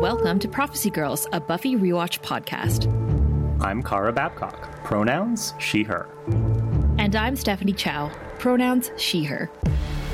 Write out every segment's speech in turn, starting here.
welcome to Prophecy Girls, a Buffy rewatch podcast. I'm Kara Babcock. Pronouns she, her. And I'm Stephanie Chow. Pronouns she, her.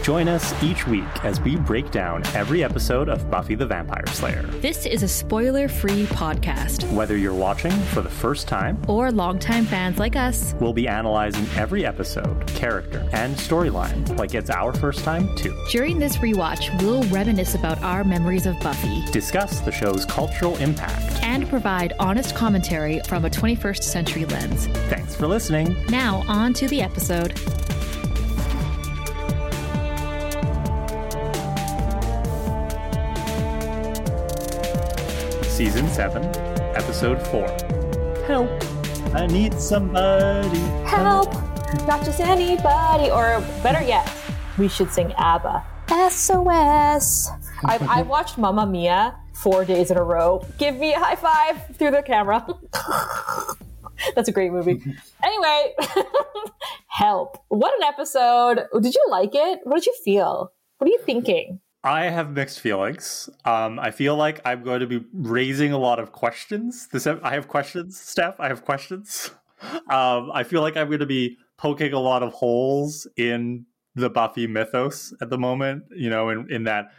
Join us each week as we break down every episode of Buffy the Vampire Slayer. This is a spoiler free podcast. Whether you're watching for the first time or longtime fans like us, we'll be analyzing every episode, character, and storyline like it's our first time, too. During this rewatch, we'll reminisce about our memories of Buffy, discuss the show's cultural impact, and provide honest commentary from a 21st century lens. Thanks for listening. Now, on to the episode. Season 7, Episode 4. Help! I need somebody. Help! Not just anybody. Or better yet, we should sing ABBA. SOS. I, I watched Mamma Mia four days in a row. Give me a high five through the camera. That's a great movie. anyway, help. What an episode. Did you like it? What did you feel? What are you thinking? I have mixed feelings. Um, I feel like I'm going to be raising a lot of questions. This I have questions, Steph. I have questions. Um, I feel like I'm going to be poking a lot of holes in the Buffy mythos at the moment. You know, in in that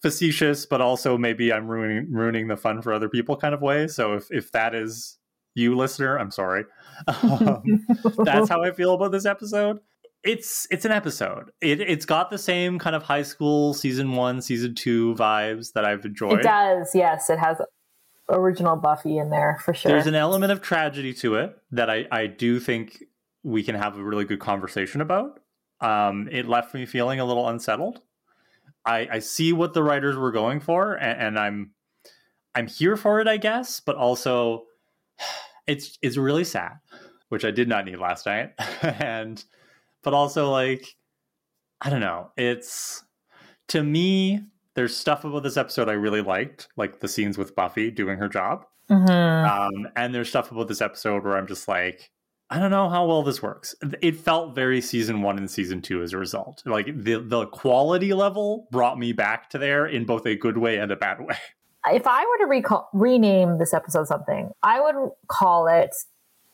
facetious, but also maybe I'm ruining ruining the fun for other people kind of way. So if if that is you, listener, I'm sorry. Um, that's how I feel about this episode it's it's an episode. It it's got the same kind of high school season one, season two vibes that I've enjoyed. It does, yes. It has original Buffy in there for sure. There's an element of tragedy to it that I I do think we can have a really good conversation about. Um, it left me feeling a little unsettled. I I see what the writers were going for, and, and I'm I'm here for it, I guess, but also it's it's really sad, which I did not need last night, and but also like I don't know. It's to me, there's stuff about this episode I really liked, like the scenes with Buffy doing her job. Mm-hmm. Um, and there's stuff about this episode where I'm just like, I don't know how well this works. It felt very season one and season two as a result. Like the the quality level brought me back to there in both a good way and a bad way. If I were to recall, rename this episode something, I would call it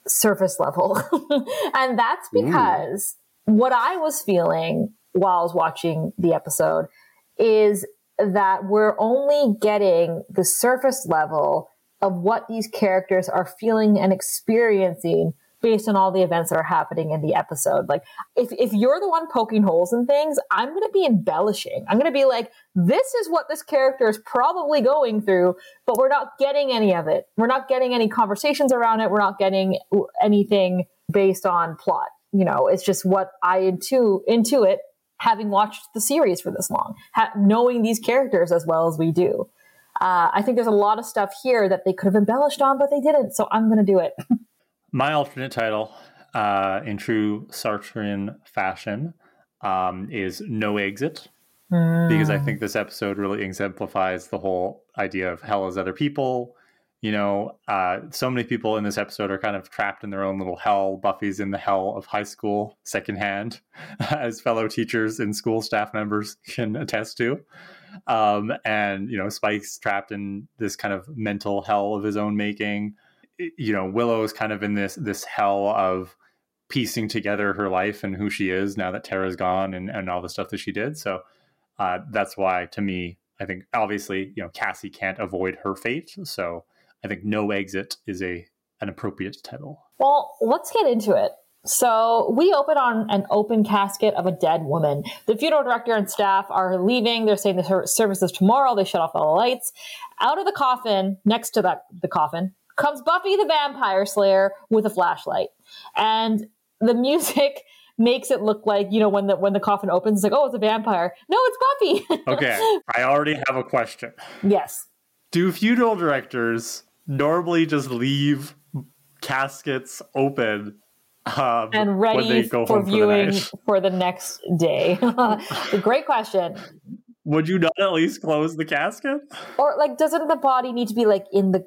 surface level, and that's because what I was feeling while I was watching the episode is that we're only getting the surface level of what these characters are feeling and experiencing based on all the events that are happening in the episode. Like, if, if you're the one poking holes in things, I'm going to be embellishing. I'm going to be like, this is what this character is probably going through, but we're not getting any of it. We're not getting any conversations around it. We're not getting anything based on plot you know, it's just what I into intuit having watched the series for this long, ha- knowing these characters as well as we do. Uh, I think there's a lot of stuff here that they could have embellished on, but they didn't. So I'm going to do it. My alternate title, uh, in true Sartrean fashion, um, is No Exit. Mm. Because I think this episode really exemplifies the whole idea of hell as other people, you know, uh, so many people in this episode are kind of trapped in their own little hell. Buffy's in the hell of high school secondhand, as fellow teachers and school staff members can attest to. Um, and, you know, Spike's trapped in this kind of mental hell of his own making. You know, Willow's kind of in this this hell of piecing together her life and who she is now that Tara's gone and, and all the stuff that she did. So uh, that's why, to me, I think obviously, you know, Cassie can't avoid her fate. So I think No Exit is a an appropriate title. Well, let's get into it. So we open on an open casket of a dead woman. The funeral director and staff are leaving. They're saying the service is tomorrow. They shut off all the lights. Out of the coffin, next to that the coffin, comes Buffy the Vampire Slayer with a flashlight. And the music makes it look like, you know, when the when the coffin opens, it's like, oh, it's a vampire. No, it's Buffy. okay. I already have a question. Yes. Do funeral directors normally just leave caskets open um, and ready for viewing for the, for the, next day. Great question. Would you not at least close the casket? Or like, doesn't the body need to be like in the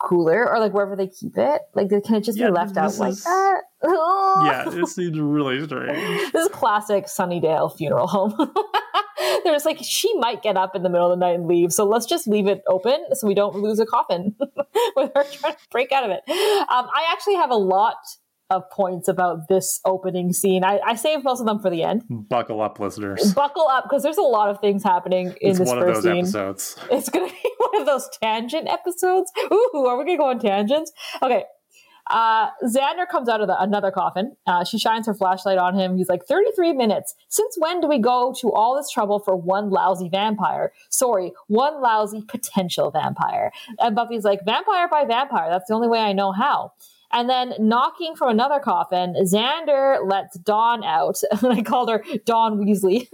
cooler or like wherever they keep it? Like, can it just yeah, be left out is, like that? yeah, it seems really strange. This is classic Sunnydale funeral home. There's like she might get up in the middle of the night and leave, so let's just leave it open so we don't lose a coffin with her trying to break out of it. Um, I actually have a lot of points about this opening scene. I, I saved most of them for the end. Buckle up, listeners. Buckle up because there's a lot of things happening in It's this one of first those scene. episodes. It's gonna be one of those tangent episodes. Ooh, are we gonna go on tangents? Okay. Uh, Xander comes out of the, another coffin. Uh, she shines her flashlight on him. He's like, 33 minutes. Since when do we go to all this trouble for one lousy vampire? Sorry, one lousy potential vampire. And Buffy's like, vampire by vampire. That's the only way I know how. And then knocking from another coffin, Xander lets Dawn out. I called her Dawn Weasley.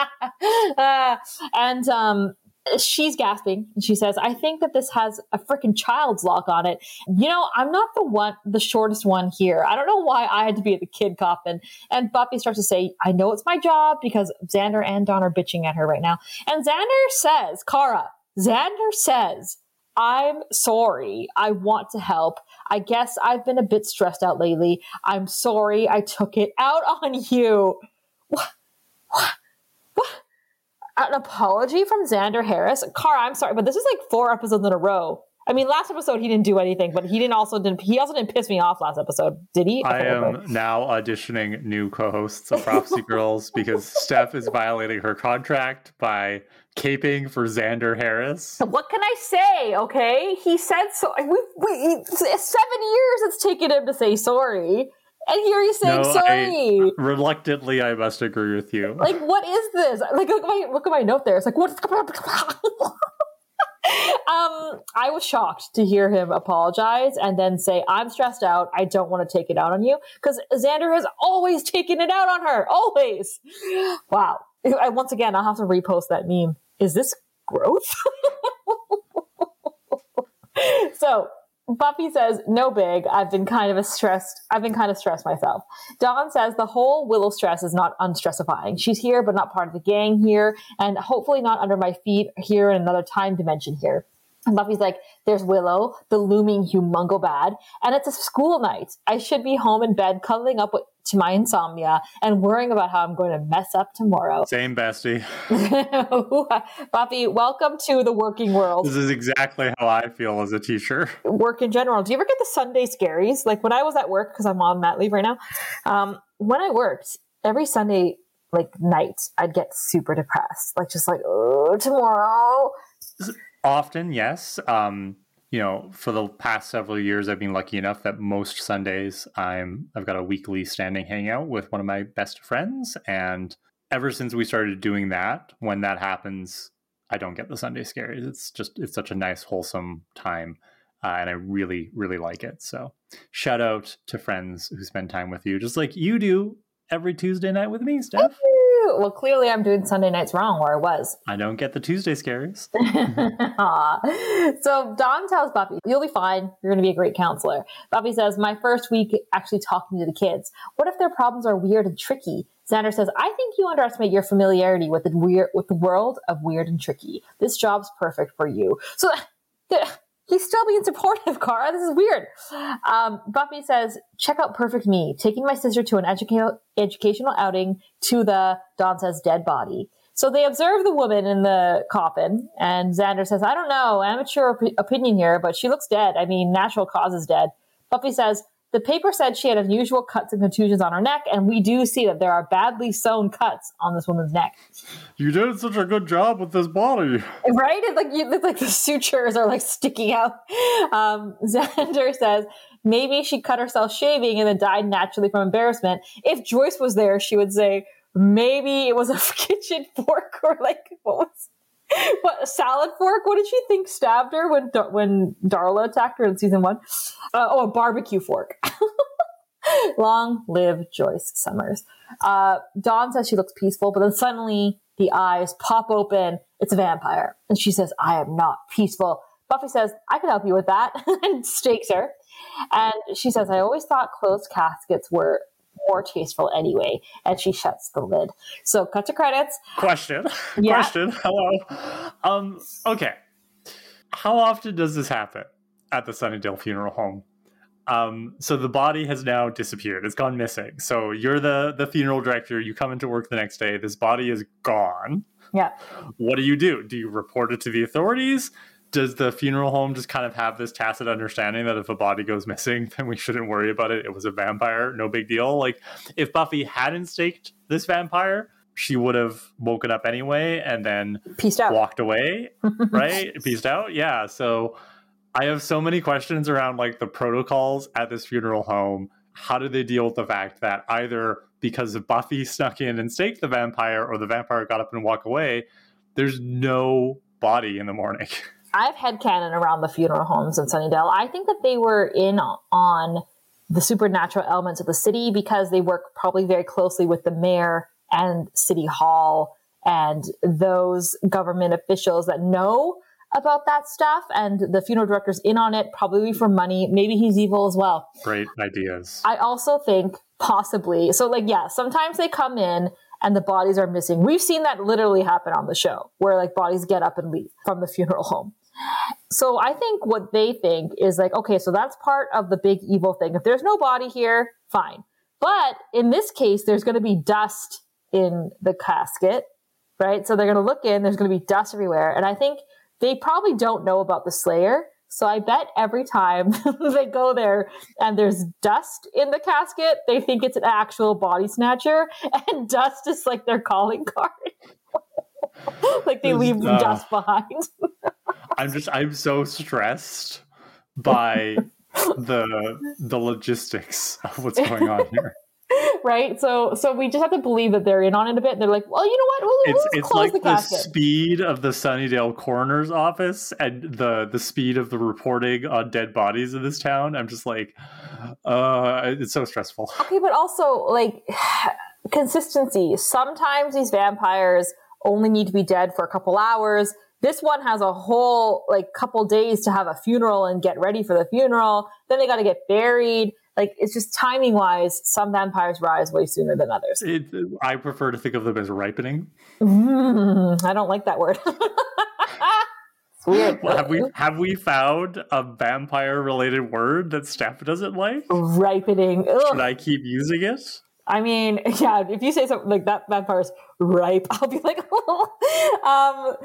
uh, and um, she's gasping. And she says, I think that this has a freaking child's lock on it. You know, I'm not the one, the shortest one here. I don't know why I had to be at the kid coffin. And Buffy starts to say, I know it's my job because Xander and Dawn are bitching at her right now. And Xander says, Kara, Xander says, I'm sorry. I want to help. I guess I've been a bit stressed out lately. I'm sorry I took it out on you. What? What? What? An apology from Xander Harris? Car, I'm sorry, but this is like four episodes in a row. I mean, last episode he didn't do anything, but he didn't also didn't he also didn't piss me off last episode, did he? I am now auditioning new co-hosts of Prophecy Girls because Steph is violating her contract by caping for Xander Harris. What can I say? Okay, he said so. We, we seven years it's taken him to say sorry, and here he's saying No, I- sorry. Reluctantly, I must agree with you. Like, what is this? Like, look at my look at my note there. It's like, what? um, I was shocked to hear him apologize and then say, "I'm stressed out. I don't want to take it out on you," because Xander has always taken it out on her. Always. Wow. I, once again, I'll have to repost that meme. Is this growth? so Buffy says, "No big. I've been kind of a stressed. I've been kind of stressed myself." Dawn says the whole Willow stress is not unstressifying. She's here, but not part of the gang here, and hopefully not under my feet here in another time dimension here. And Buffy's like, "There's Willow, the looming humongo bad, and it's a school night. I should be home in bed, cuddling up with, to my insomnia and worrying about how I'm going to mess up tomorrow." Same bestie. Buffy, welcome to the working world. This is exactly how I feel as a teacher. work in general. Do you ever get the Sunday scaries? Like when I was at work, because I'm on mat leave right now. Um, when I worked, every Sunday like night, I'd get super depressed. Like just like, oh, tomorrow. Often, yes. Um, you know, for the past several years, I've been lucky enough that most Sundays I'm I've got a weekly standing hangout with one of my best friends, and ever since we started doing that, when that happens, I don't get the Sunday scaries. It's just it's such a nice, wholesome time, uh, and I really, really like it. So, shout out to friends who spend time with you, just like you do every Tuesday night with me, Steph. Well, clearly I'm doing Sunday nights wrong where I was. I don't get the Tuesday scaries. So Dawn tells Buffy, "You'll be fine. You're going to be a great counselor." Buffy says, "My first week actually talking to the kids. What if their problems are weird and tricky?" Xander says, "I think you underestimate your familiarity with the weird with the world of weird and tricky. This job's perfect for you." So. He's still being supportive, Kara. This is weird. Um, Buffy says, check out Perfect Me, taking my sister to an educa- educational outing to the, Dawn says, dead body. So they observe the woman in the coffin, and Xander says, I don't know, amateur op- opinion here, but she looks dead. I mean, natural causes dead. Buffy says, the paper said she had unusual cuts and contusions on her neck, and we do see that there are badly sewn cuts on this woman's neck. You did such a good job with this body. Right? It's like it's like the sutures are like sticking out. Um, Xander says maybe she cut herself shaving and then died naturally from embarrassment. If Joyce was there, she would say maybe it was a kitchen fork or like what was what a salad fork? What did she think stabbed her when when Darla attacked her in season one? Uh, oh, a barbecue fork. Long live Joyce Summers. Uh, Dawn says she looks peaceful, but then suddenly the eyes pop open. It's a vampire. And she says, I am not peaceful. Buffy says, I can help you with that, and stakes her. And she says, I always thought closed caskets were more tasteful anyway. And she shuts the lid. So cut to credits. Question. Yeah. Question. Hello. Um, okay. How often does this happen at the Sunnydale funeral home? Um, so the body has now disappeared. It's gone missing. So you're the the funeral director. You come into work the next day. This body is gone. Yeah. What do you do? Do you report it to the authorities? Does the funeral home just kind of have this tacit understanding that if a body goes missing, then we shouldn't worry about it? It was a vampire, no big deal. Like if Buffy hadn't staked this vampire, she would have woken up anyway and then Peaced out. walked away, right? Peaced out. Yeah. So I have so many questions around like the protocols at this funeral home. How do they deal with the fact that either because Buffy snuck in and staked the vampire or the vampire got up and walked away, there's no body in the morning. I've had canon around the funeral homes in Sunnydale. I think that they were in on the supernatural elements of the city because they work probably very closely with the mayor and city hall and those government officials that know about that stuff. And the funeral director's in on it probably for money. Maybe he's evil as well. Great ideas. i also think possibly so like yeah sometimes they come in and the bodies are missing. We've seen that literally happen on the show where like bodies get up and leave from the funeral home so i think what they think is like okay so that's part of the big evil thing. If there's no body here fine. But in this case there's going to be dust in the casket right? So they're going to look in there's going to be dust everywhere. And i think they probably don't know about the Slayer. So I bet every time they go there and there's dust in the casket, they think it's an actual body snatcher, and dust is like their calling card. like they leave Uh, dust behind. I'm just I'm so stressed by the the logistics of what's going on here. right? So so we just have to believe that they're in on it a bit. And they're like, well, you know what? We'll, It's we'll it's like the the speed of the Sunnydale coroner's office and the the speed of the reporting on dead bodies in this town. I'm just like, uh, it's so stressful. Okay, but also like consistency. Sometimes these vampires only need to be dead for a couple hours. This one has a whole like couple days to have a funeral and get ready for the funeral. Then they got to get buried. Like it's just timing wise, some vampires rise way sooner than others. It, I prefer to think of them as ripening. Mm, I don't like that word. weird. Have we have we found a vampire related word that Steph doesn't like? ripening? Ugh. Should I keep using it? I mean, yeah, if you say something like that, vampire's ripe, I'll be like, um,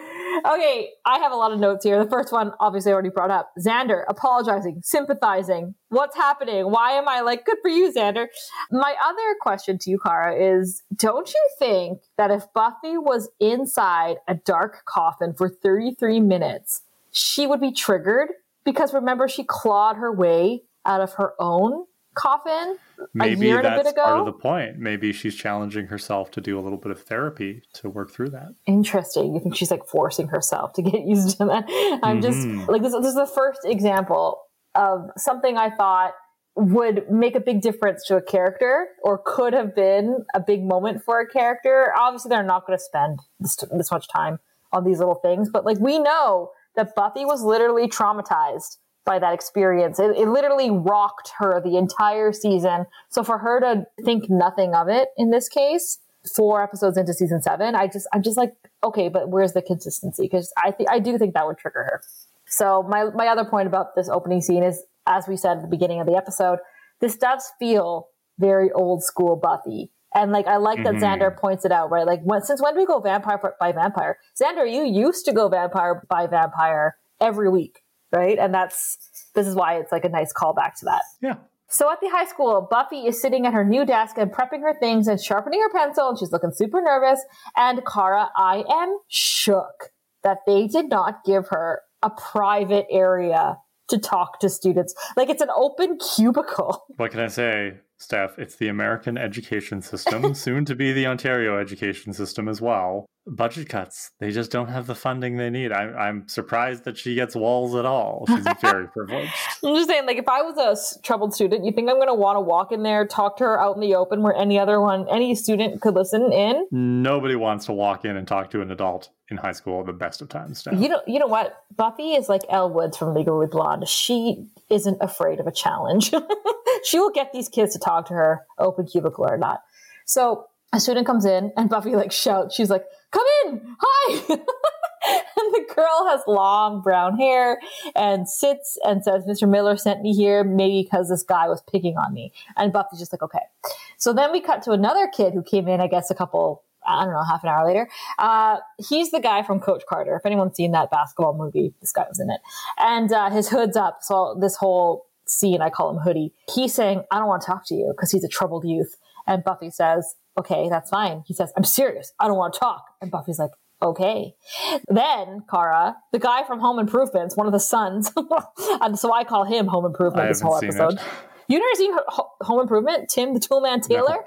okay, I have a lot of notes here. The first one, obviously, I already brought up Xander apologizing, sympathizing. What's happening? Why am I like, good for you, Xander? My other question to you, Kara, is don't you think that if Buffy was inside a dark coffin for 33 minutes, she would be triggered? Because remember, she clawed her way out of her own coffin Maybe year and a bit that's part of the point. Maybe she's challenging herself to do a little bit of therapy to work through that. interesting. You think she's like forcing herself to get used to that? I'm just Mhm. like this. This is the first example of something I thought would make a big difference to a character, or could have been a big moment for a character. Obviously, they're not going to spend this, this much time on these little things, but like we know that Buffy was literally traumatized by that experience. It, it literally rocked her the entire season. So for her to think nothing of it in this case, four episodes into season seven, I just I'm just like, okay, but where's the consistency? Because I think I do think that would trigger her. So my my other point about this opening scene is, as we said at the beginning of the episode, this does feel very old school Buffy. And like I like that Mhm. Xander points it out, right? Like when, since when do we go vampire by vampire? Xander, you used to go vampire by vampire every week, right? And that's this is why it's like a nice callback to that. Yeah. So at the high school, Buffy is sitting at her new desk and prepping her things and sharpening her pencil, and she's looking super nervous. And Kara, I am shook that they did not give her a private area to talk to students. Like it's an open cubicle. What can I say, Steph? It's the American education system, soon to be the Ontario education system as well. Budget cuts. They just don't have the funding they need. I, I'm surprised that she gets walls at all. She's very privileged. I'm just saying, like, if I was a troubled student, you think I'm going to want to walk in there, talk to her out in the open where any other one, any student could listen in? Nobody wants to walk in and talk to an adult in high school the best of times, Steph. You know, you know what? Buffy is like Elle Woods from Legally Blonde. She isn't afraid of a challenge. she will get these kids to talk to her, open cubicle or not. So a student comes in and Buffy like shouts. She's like, "Come in! Hi!" and the girl has long brown hair and sits and says, Mr. Miller sent me here maybe because this guy was picking on me. And Buffy's just like, okay. So then we cut to another kid who came in, I guess, a couple, I don't know, half an hour later. Uh, he's the guy from Coach Carter. If anyone's seen that basketball movie, this guy was in it. And uh, his hood's up. So this whole scene, I call him Hoodie. He's saying, I don't want to talk to you because he's a troubled youth. And Buffy says, okay, that's fine. He says, I'm serious. I don't want to talk. And Buffy's like, okay. Then Kara, the guy from Home Improvements, one of the sons, and so I call him Home Improvement this whole episode. You never seen Home Improvement? Tim the Toolman Taylor?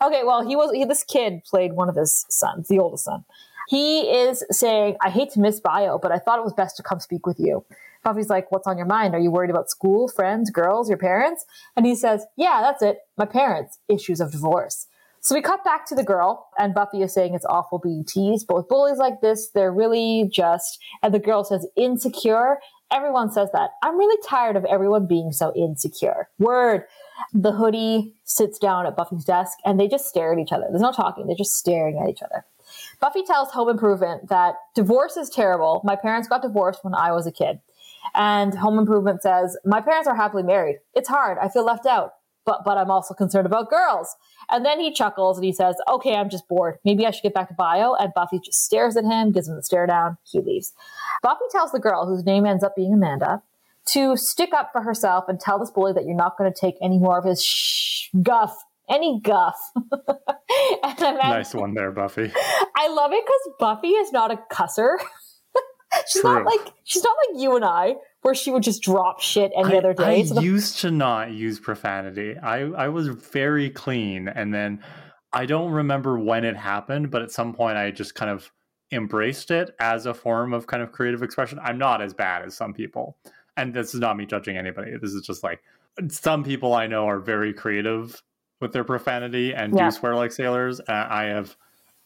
No. Okay, well, he was he, this kid played one of his sons, the oldest son. He is saying, "I hate to miss bio, but I thought it was best to come speak with you." Buffy's like, "What's on your mind? Are you worried about school, friends, girls, your parents?" And he says, "Yeah, that's it. My parents. Issues of divorce." So we cut back to the girl, and Buffy is saying it's awful being teased, but with bullies like this, they're really just. And the girl says insecure. Everyone says that. I'm really tired of everyone being so insecure. Word. The hoodie sits down at Buffy's desk, and they just stare at each other. There's no talking. They're just staring at each other. Buffy tells Home Improvement that divorce is terrible. My parents got divorced when I was a kid. And Home Improvement says, My parents are happily married. It's hard. I feel left out. But, but I'm also concerned about girls. And then he chuckles and he says, Okay, I'm just bored. Maybe I should get back to bio. And Buffy just stares at him, gives him the stare down. He leaves. Buffy tells the girl, whose name ends up being Amanda, to stick up for herself and tell this bully that you're not going to take any more of his shh, guff any guff. nice one there, Buffy. I love it because Buffy is not a cusser. she's True. not like she's not like you and I, where she would just drop shit any I, other day. I so the- used to not use profanity. I, I was very clean. And then I don't remember when it happened, but at some point I just kind of embraced it as a form of kind of creative expression. I'm not as bad as some people. And this is not me judging anybody. This is just like some people I know are very creative with their profanity and yeah. do swear like sailors. I have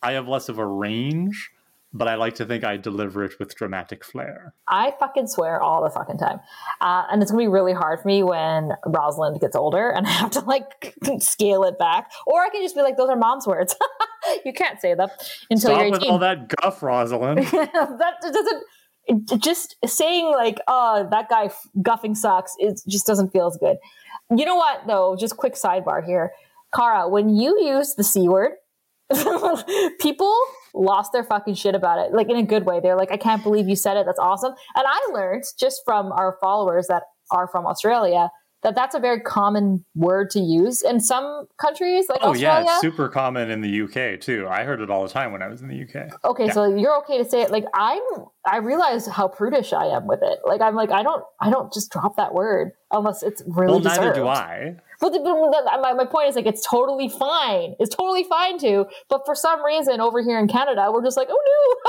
I have less of a range but I like to think I deliver it with dramatic flair. I fucking swear all the fucking time. Uh, and it's gonna be really hard for me when Rosalind gets older and I have to like scale it back. Or I can just be like, those are mom's words. you can't say them until Stop you're 18. with all that guff, Rosalind. that doesn't. Just saying like, oh, that guy guffing sucks. It just doesn't feel as good. You know what though? Just quick sidebar here, Kara. When you use the c word, people lost their fucking shit about it, like in a good way. They're like, I can't believe you said it. That's awesome. And I learned just from our followers that are from Australia that that's a very common word to use in some countries like oh Australia. yeah it's super common in the uk too i heard it all the time when i was in the uk okay yeah. so you're okay to say it like i'm i realize how prudish i am with it like i'm like i don't i don't just drop that word unless it's really well deserved. neither do i but my, my point is like it's totally fine. It's totally fine to but for some reason over here in canada we're just like oh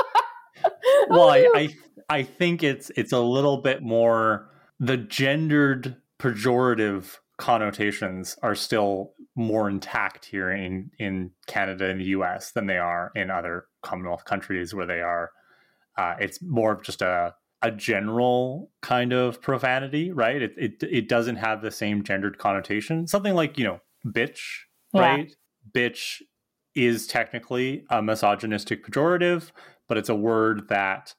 no. Oh, well. I, I i think it's it's a little bit more the gendered pejorative connotations are still more intact here in in Canada and the US than they are in other Commonwealth countries where they are. Uh, it's more of just a a general kind of profanity, right? It, it it doesn't have the same gendered connotation. Something like, you know, bitch, yeah. right? Bitch is technically a misogynistic pejorative, but it's a word that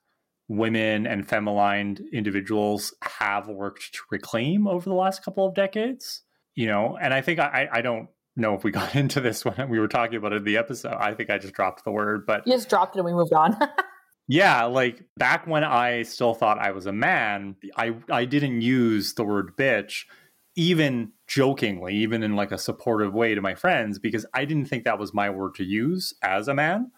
women and feminine individuals have worked to reclaim over the last couple of decades. You know, and I think I, I don't know if we got into this when we were talking about it in the episode. I think I just dropped the word, but you just dropped it and we moved on. yeah, like back when I still thought I was a man, I I didn't use the word bitch even jokingly, even in like a supportive way to my friends because I didn't think that was my word to use as a man.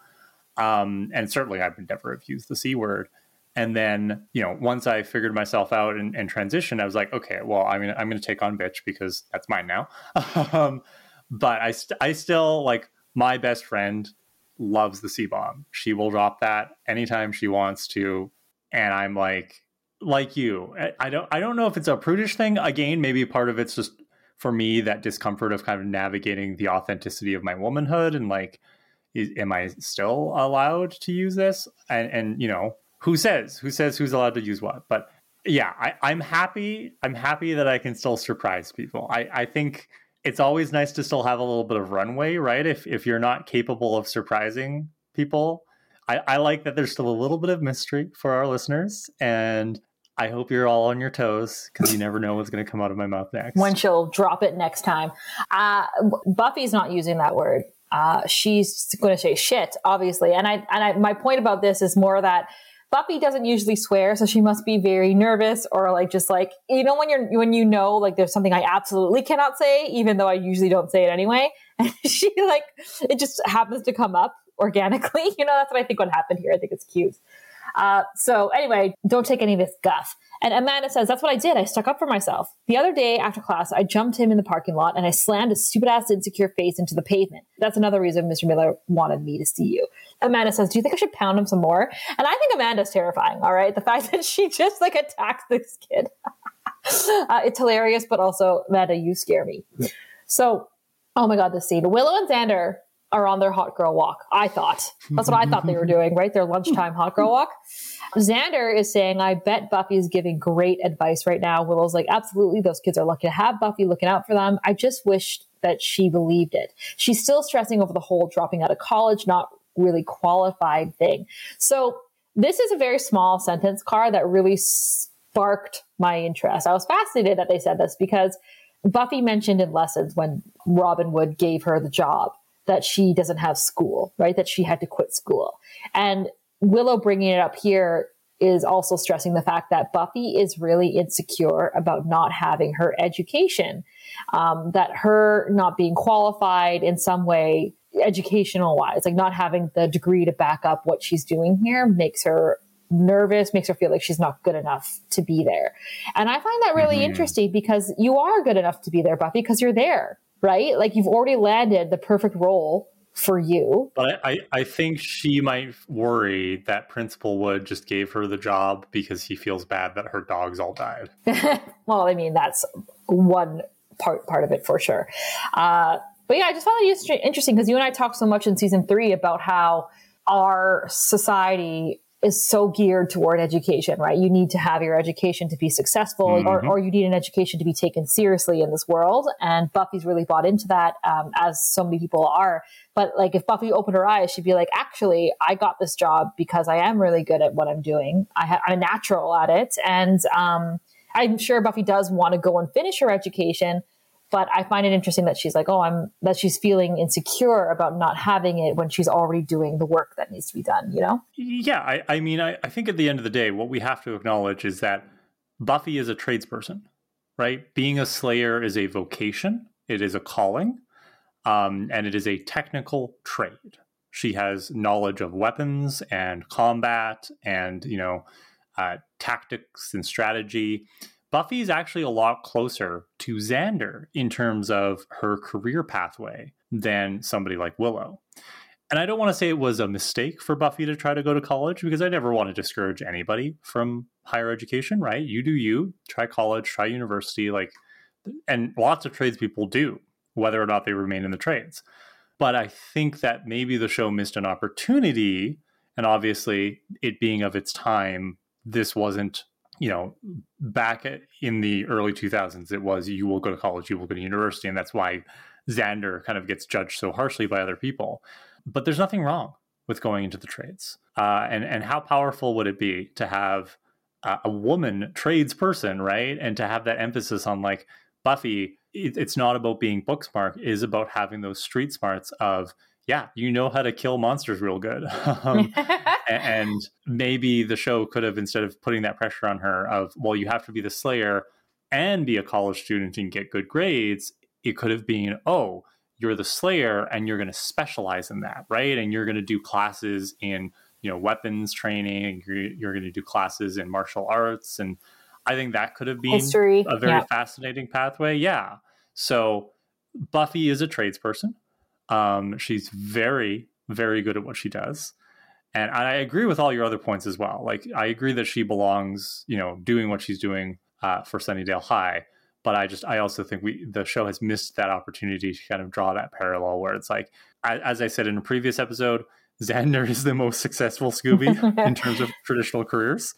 Um, and certainly I would never have used the C word. And then, you know, once I figured myself out and, and transitioned, I was like, okay, well, I mean, I'm going to take on bitch because that's mine now. um, but I, st- I still like my best friend loves the C bomb. She will drop that anytime she wants to. And I'm like, like you, I don't, I don't know if it's a prudish thing. Again, maybe part of it's just for me that discomfort of kind of navigating the authenticity of my womanhood and like, is, am I still allowed to use this? And, and you know, who says who says who's allowed to use what but yeah I, am happy i'm happy that i can still surprise people I, I think it's always nice to still have a little bit of runway right if if you're not capable of surprising people I, I like that there's still a little bit of mystery for our listeners, and I hope you're all on your toes because you never know what's going to come out of my mouth next. When she'll drop it next time. Uh, Buffy's not using that word. Uh, she's going to say shit, obviously. And I and I, my point about this is more that Buffy doesn't usually swear, so she must be very nervous or like just like you know when you're when you know like there's something I absolutely cannot say, even though I usually don't say it anyway. And she like it just happens to come up organically. You know, that's what I think would happen here. I think it's cute. Uh, so anyway, don't take any of this guff. And Amanda says, that's what I did. I stuck up for myself. The other day after class, I jumped him in the parking lot and I slammed his stupid ass insecure face into the pavement. That's another reason Mr. Miller wanted me to see you. Amanda says, do you think I should pound him some more? And I think Amanda's terrifying. All right. The fact that she just like attacks this kid. uh, it's hilarious, but also Amanda, you scare me. So, oh my God, this scene. Willow and Xander are on their hot girl walk. I thought that's what I thought they were doing, right? Their lunchtime hot girl walk. Xander is saying, I bet Buffy is giving great advice right now. Willow's like, absolutely. Those kids are lucky to have Buffy looking out for them. I just wished that she believed it. She's still stressing over the whole dropping out of college, not really qualified thing. So this is a very small sentence card that really sparked my interest. I was fascinated that they said this because Buffy mentioned in lessons when Robin Wood gave her the job that she doesn't have school, right? That she had to quit school. And Willow bringing it up here is also stressing the fact that Buffy is really insecure about not having her education, um, that her not being qualified in some way, educational wise, like not having the degree to back up what she's doing here makes her nervous, makes her feel like she's not good enough to be there. And I find that really mm-hmm. interesting because you are good enough to be there, Buffy, because you're there, right? Like you've already landed the perfect role for you. But I, I think she might worry that Principal Wood just gave her the job because he feels bad that her dogs all died. well, I mean, that's one part part of it for sure. Uh, but yeah, I just found it interesting because you and I talked so much in season three about how our society is so geared toward education, right? You need to have your education to be successful, mm-hmm. or, or you need an education to be taken seriously in this world. And Buffy's really bought into that, um, as so many people are. But like, if Buffy opened her eyes, she'd be like, actually, I got this job because I am really good at what I'm doing. I am a natural at it. And um, I'm sure Buffy does want to go and finish her education but I find it interesting that she's like, oh, I'm that she's feeling insecure about not having it when she's already doing the work that needs to be done, you know? Yeah, I, I mean, I, I think at the end of the day, what we have to acknowledge is that Buffy is a tradesperson, right? Being a slayer is a vocation, it is a calling, um, and it is a technical trade. She has knowledge of weapons and combat and, you know, uh, tactics and strategy. Buffy is actually a lot closer to Xander in terms of her career pathway than somebody like Willow. And I don't want to say it was a mistake for Buffy to try to go to college because I never want to discourage anybody from higher education, right? You do you, try college, try university, like, and lots of tradespeople do, whether or not they remain in the trades. But I think that maybe the show missed an opportunity. And obviously, it being of its time, this wasn't you know, back in the early 2000s, it was you will go to college, you will go to university. And that's why Xander kind of gets judged so harshly by other people. But there's nothing wrong with going into the trades. Uh, and, and how powerful would it be to have uh, a woman tradesperson, right? And to have that emphasis on like Buffy, it, it's not about being book smart, is about having those street smarts of, yeah, you know how to kill monsters real good. um, and maybe the show could have, instead of putting that pressure on her of, well, you have to be the Slayer and be a college student and get good grades, it could have been, oh, you're the Slayer and you're going to specialize in that, right? And you're going to do classes in, you know, weapons training. You're, you're going to do classes in martial arts, and I think that could have been History. a very yeah. fascinating pathway. Yeah. So Buffy is a tradesperson. Um, she's very, very good at what she does. And I agree with all your other points as well. Like, I agree that she belongs, you know, doing what she's doing uh, for Sunnydale High. But I just, I also think we, the show has missed that opportunity to kind of draw that parallel where it's like, as I said in a previous episode, Xander is the most successful Scooby in terms of traditional careers.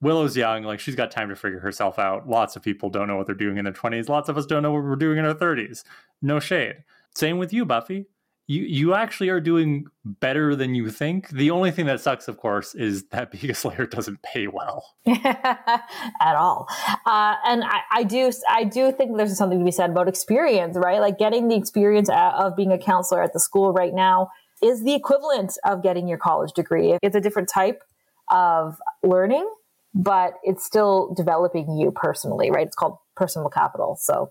Willow's young, like she's got time to figure herself out. Lots of people don't know what they're doing in their 20s. Lots of us don't know what we're doing in our 30s. No shade. Same with you, Buffy you you actually are doing better than you think. The only thing that sucks, of course, is that being a Slayer doesn't pay well at all. Uh, and I, I, do I do think there's something to be said about experience, right? Like getting the experience of being a counselor at the school right now is the equivalent of getting your college degree. It's a different type of learning, but it's still developing you personally, right? It's called personal capital. So,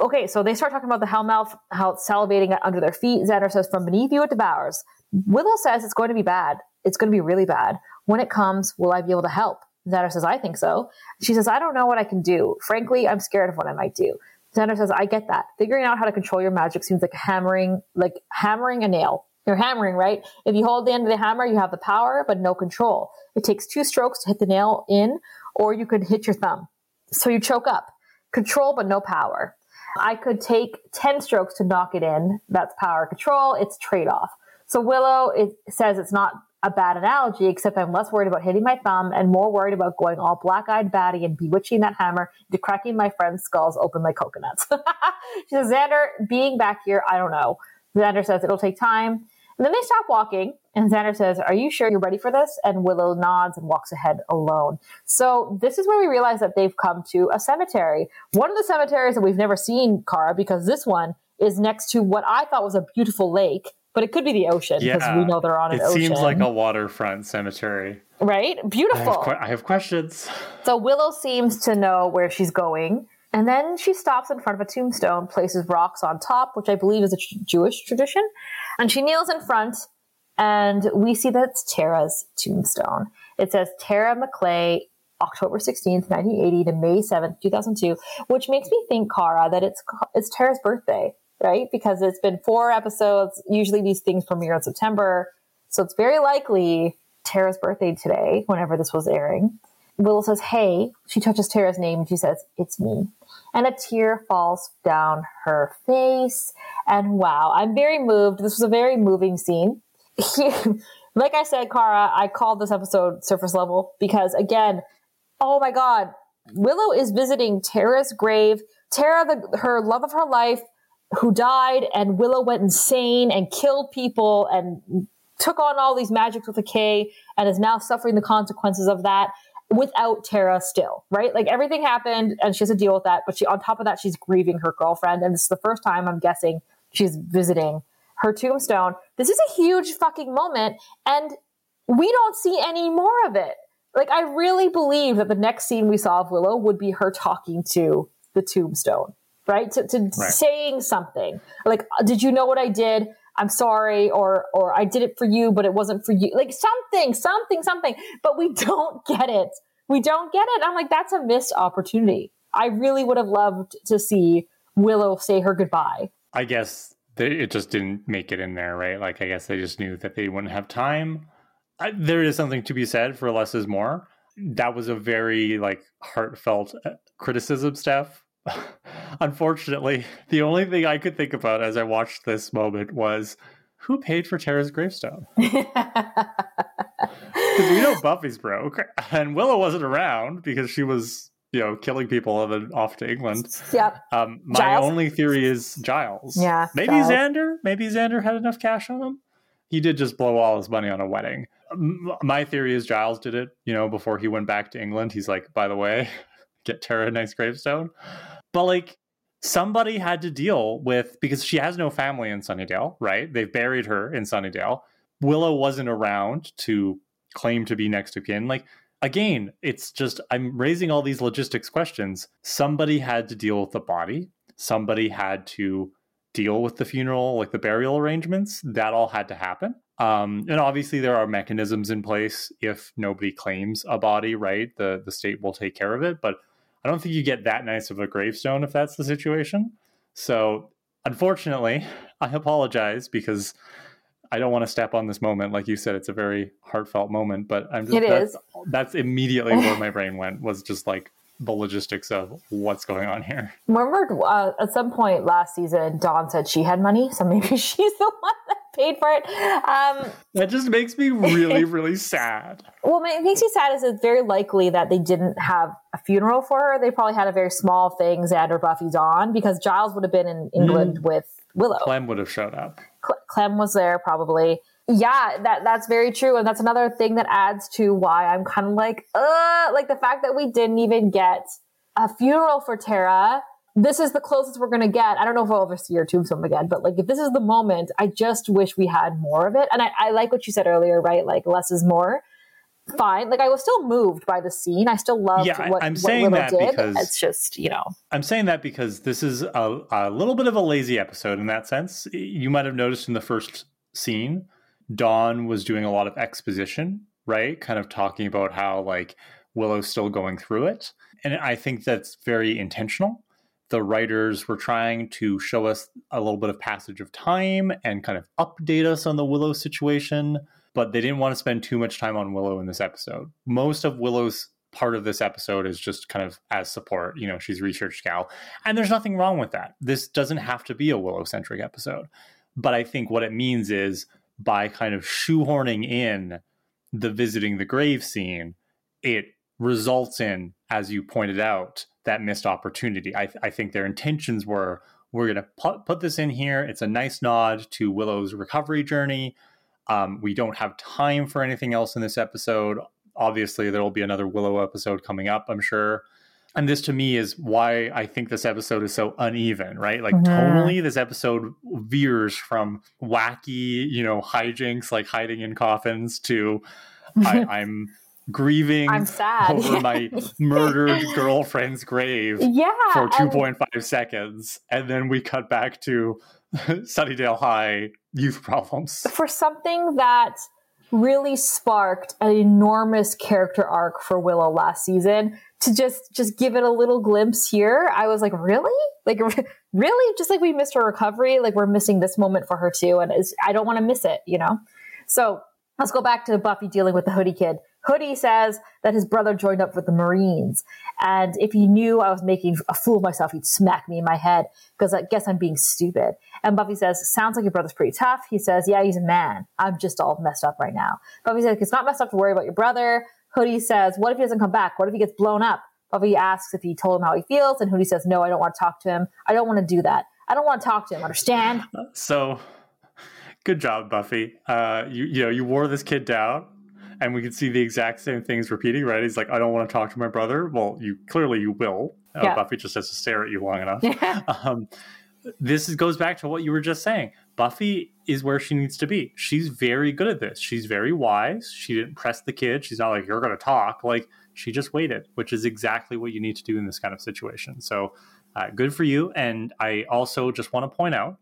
okay, so they start talking about the Hellmouth, how it's salivating under their feet. Xander says, From beneath you it devours. Willow says it's going to be bad. It's going to be really bad. When it comes, will I be able to help? Xander says, I think so. She says, I don't know what I can do. Frankly, I'm scared of what I might do. Xander says, I get that. Figuring out how to control your magic seems like hammering, like hammering a nail. You're hammering, right? If you hold the end of the hammer, you have the power, but no control. It takes two strokes to hit the nail in, or you could hit your thumb. So you choke up. Control, but no power. I could take 10 strokes to knock it in. That's power control. It's trade off. So Willow it says it's not a bad analogy, except I'm less worried about hitting my thumb and more worried about going all black eyed batty and bewitching that hammer to cracking my friends' skulls open like coconuts. she says, Xander, being back here, I don't know. Xander says it'll take time. And then they stop walking, and Xander says, Are you sure you're ready for this? And Willow nods and walks ahead alone. So this is where we realize that they've come to a cemetery. One of the cemeteries that we've never seen, Kara, because this one is next to what I thought was a beautiful lake, but it could be the ocean because yeah, we know they're on an it ocean. It seems like a waterfront cemetery. Right? Beautiful. I have, que- I have questions. So Willow seems to know where she's going. And then she stops in front of a tombstone, places rocks on top, which I believe is a tr- Jewish tradition. And she kneels in front, and we see that it's Tara's tombstone. It says Tara McClay, October 16th, 1980 to May 7th, 2002, which makes me think, Kara, that it's, it's Tara's birthday, right? Because it's been four episodes. Usually these things premiere in September. So it's very likely Tara's birthday today, whenever this was airing. Willow says, Hey. She touches Tara's name and she says, It's me and a tear falls down her face. And wow, I'm very moved. This was a very moving scene. Like I said, Kara, I called this episode surface level because again, oh my God, Willow is visiting Tara's grave. Tara, the, her love of her life, who died, and Willow went insane and killed people and took on all these magics with a K and is now suffering the consequences of that without Tara still, right? Like everything happened and she has to deal with that. But she, on top of that, she's grieving her girlfriend. And this is the first time I'm guessing she's visiting her tombstone. This is a huge fucking moment. And we don't see any more of it. Like, I really believe that the next scene we saw of Willow would be her talking to the tombstone, right? To, to right. saying something like, did you know what I did? I'm sorry, or or I did it for you, but it wasn't for you. Like something, something, something. But we don't get it. We don't get it. I'm like, that's a missed opportunity. I really would have loved to see Willow say her goodbye. I guess it just didn't make it in there, right? Like, I guess they just knew that they wouldn't have time. I, there is something to be said for less is more. That was a very like heartfelt uh, criticism, Steph. Unfortunately, the only thing I could think about as I watched this moment was who paid for Tara's gravestone? Because we know Buffy's broke, and Willow wasn't around because she was, you know, killing people and then off to England. Yep. Um, my Giles? only theory is Giles. Yeah. Maybe Giles. Xander. Maybe Xander had enough cash on him. He did just blow all his money on a wedding. My theory is Giles did it, you know, before he went back to England. He's like, by the way, get Tara a nice gravestone. But like somebody had to deal with because she has no family in Sunnydale, right? They've buried her in Sunnydale. Willow wasn't around to claim to be next to kin. Like again, it's just I'm raising all these logistics questions. Somebody had to deal with the body. Somebody had to deal with the funeral, like the burial arrangements. That all had to happen. Um, and obviously, there are mechanisms in place if nobody claims a body, right? The the state will take care of it. But I don't think you get that nice of a gravestone if that's the situation. So, unfortunately, I apologize because I don't want to step on this moment. Like you said, it's a very heartfelt moment, but I'm just it that's, is. That's immediately where my brain went was just like the logistics of what's going on here. Remember uh, at some point last season, Dawn said she had money, so maybe she's the one that paid for it. Um, that just makes me really, really sad. Well, it makes me sad is it's very likely that they didn't have a funeral for her. They probably had a very small thing, Xander, Buffy, Dawn, because Giles would have been in England mm. with Willow. Clem would have showed up. Clem was there probably. Yeah, that that's very true, and that's another thing that adds to why I'm kind of like, uh, like the fact that we didn't even get a funeral for Tara. This is the closest we're gonna get. I don't know if I'll ever see her tombstone again, but like if this is the moment, I just wish we had more of it. And I, I like what you said earlier, right? Like less is more fine. Like I was still moved by the scene. I still loved Yeah, what, I'm what saying Willow that did. because- it's just you know I'm saying that because this is a, a little bit of a lazy episode in that sense. You might have noticed in the first scene, Dawn was doing a lot of exposition, right? Kind of talking about how like Willow's still going through it. And I think that's very intentional. The writers were trying to show us a little bit of passage of time and kind of update us on the Willow situation, but they didn't want to spend too much time on Willow in this episode. Most of Willow's part of this episode is just kind of as support. You know, she's research gal. And there's nothing wrong with that. This doesn't have to be a Willow centric episode. But I think what it means is by kind of shoehorning in the visiting the grave scene, it results in, as you pointed out, that missed opportunity. I, I think their intentions were we're going to put, put this in here. It's a nice nod to Willow's recovery journey. Um, we don't have time for anything else in this episode. Obviously, there will be another Willow episode coming up, I'm sure. And this to me is why I think this episode is so uneven, right? Like Mhm. tonally, this episode veers from wacky, you know, hijinks like hiding in coffins to I, I'm grieving I'm sad. over my murdered girlfriend's grave yeah for and- 2.5 seconds. And then we cut back to Sunnydale High youth problems. for something that really sparked an enormous character arc for Willow last season. To just just give it a little glimpse here I was like really? Like really? Just like we missed her recovery like we're missing this moment for her too and I don't want to miss it you know? So let's go back to Buffy dealing with the hoodie kid Hoodie says that his brother joined up with the Marines. And if he knew I was making a fool of myself, he'd smack me in my head because I guess I'm being stupid. And Buffy says, Sounds like your brother's pretty tough. He says, Yeah, he's a man. I'm just all messed up right now. Buffy says, It's not messed up to worry about your brother. Hoodie says, What if he doesn't come back? What if he gets blown up? Buffy asks if he told him how he feels. And Hoodie says, No, I don't want to talk to him. I don't want to do that. I don't want to talk to him. Understand? So good job, Buffy. Uh, you you know you wore this kid down, and we can see the exact same things repeating. Right? He's like, I don't want to talk to my brother. Well, you clearly you will. Uh, Yeah. Buffy just has to stare at you long enough. um, this is, goes back to what you were just saying. Buffy is where she needs to be. She's very good at this. She's very wise. She didn't press the kid. She's not like you're going to talk. Like she just waited, which is exactly what you need to do in this kind of situation. So uh, good for you. And I also just want to point out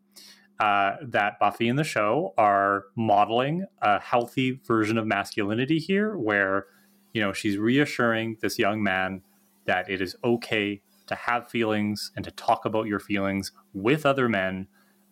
uh, that Buffy and the show are modeling a healthy version of masculinity here, where you know she's reassuring this young man that it is okay to have feelings and to talk about your feelings with other men.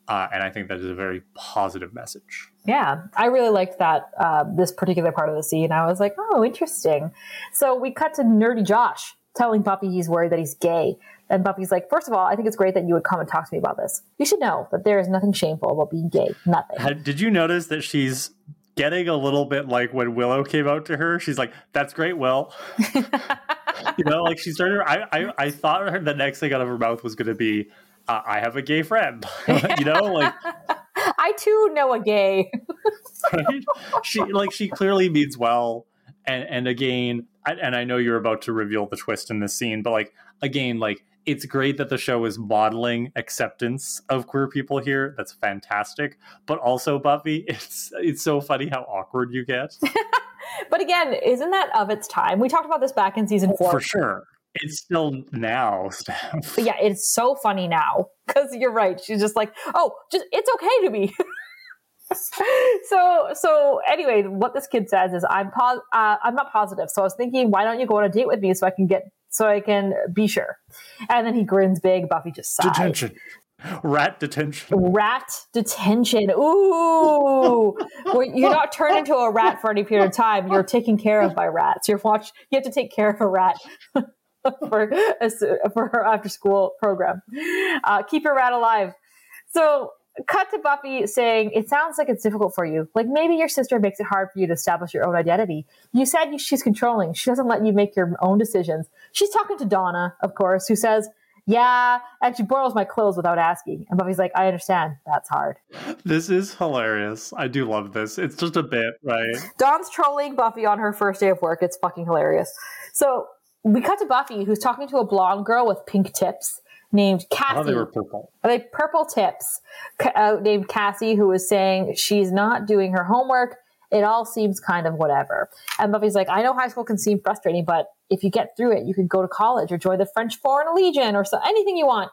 Uh, and I think that is a very positive message. Yeah, I really liked that uh, this particular part of the scene. I was like, oh, interesting. So we cut to nerdy Josh telling Buffy he's worried that he's gay, and Buffy's like, first of all, I think it's great that you would come and talk to me about this. You should know that there is nothing shameful about being gay. Nothing. Did you notice that she's getting a little bit like when Willow came out to her? She's like, "That's great, Will." you know, like she started. I, I, I thought her, the next thing out of her mouth was going to be, uh, "I have a gay friend." you know, like I too know a gay. right? she like she clearly means well and and again I, and i know you're about to reveal the twist in this scene but like again like it's great that the show is modeling acceptance of queer people here that's fantastic but also buffy it's it's so funny how awkward you get But again, isn't that of its time? We talked about this back in season four. for sure it's still now Steph. Yeah, it's so funny now because you're right. She's just like, oh, just it's okay to be. so so anyway, what this kid says is, I'm pos- uh, I'm not positive. So I was thinking, why don't you go on a date with me so I can get so I can be sure? And then he grins big. Buffy just sighs. detention rat detention Rat detention. Ooh, Well, you're not turned into a rat for any period of time. You're taken care of by rats. You're watch. You have to take care of a rat for a, for her after school program. Uh, keep your rat alive. So, cut to Buffy saying, "It sounds like it's difficult for you. Like maybe your sister makes it hard for you to establish your own identity. You said you, she's controlling. She doesn't let you make your own decisions. She's talking to Donna, of course, who says." Yeah. And she borrows my clothes without asking. And Buffy's like, I understand. That's hard. This is hilarious. I do love this. It's just a bit, right? Dawn's trolling Buffy on her first day of work. It's fucking hilarious. So we cut to Buffy, who's talking to a blonde girl with pink tips named Cassie. Oh, they were purple. Are they purple tips? Uh, named Cassie, who was saying she's not doing her homework. It all seems kind of whatever. And Buffy's like, I know high school can seem frustrating, but if you get through it, you could go to college or join the French Foreign Legion or so, anything you want.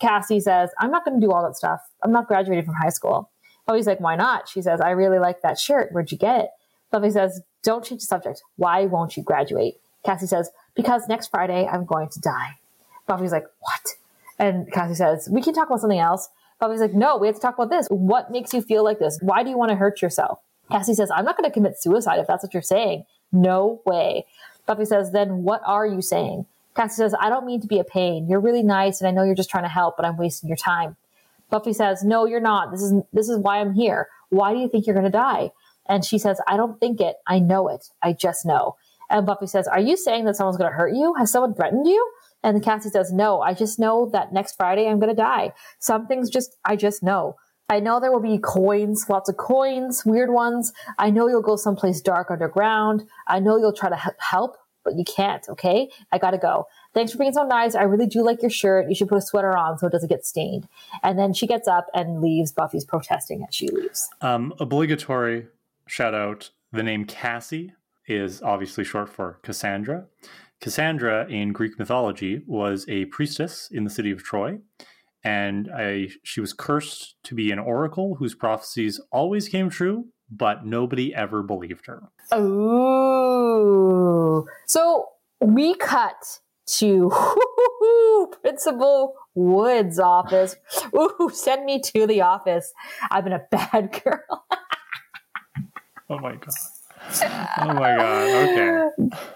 Cassie says, I'm not going to do all that stuff. I'm not graduating from high school. Buffy's like, why not? She says, I really like that shirt. Where'd you get it? Buffy says, don't change the subject. Why won't you graduate? Cassie says, because next Friday I'm going to die. Buffy's like, what? And Cassie says, we can talk about something else. Buffy's like, no, we have to talk about this. What makes you feel like this? Why do you want to hurt yourself? Cassie says, I'm not going to commit suicide if that's what you're saying. No way. Buffy says, then what are you saying? Cassie says, I don't mean to be a pain. You're really nice and I know you're just trying to help, but I'm wasting your time. Buffy says, no, you're not. This is, this is why I'm here. Why do you think you're going to die? And she says, I don't think it. I know it. I just know. And Buffy says, are you saying that someone's going to hurt you? Has someone threatened you? And Cassie says, no, I just know that next Friday I'm going to die. Some things just, I just know. I know there will be coins, lots of coins, weird ones. I know you'll go someplace dark underground. I know you'll try to help, but you can't. Okay. I gotta go. Thanks for being so nice. I really do like your shirt. You should put a sweater on so it doesn't get stained. And then she gets up and leaves. Buffy's protesting as she leaves. Um, obligatory shout out. The name Cassie is obviously short for Cassandra. Cassandra in Greek mythology was a priestess in the city of Troy and I, she was cursed to be an oracle whose prophecies always came true, but nobody ever believed her. Oh, so we cut to Principal Wood's office. Ooh, send me to the office. I've been a bad girl. oh my god. Oh my god. Okay.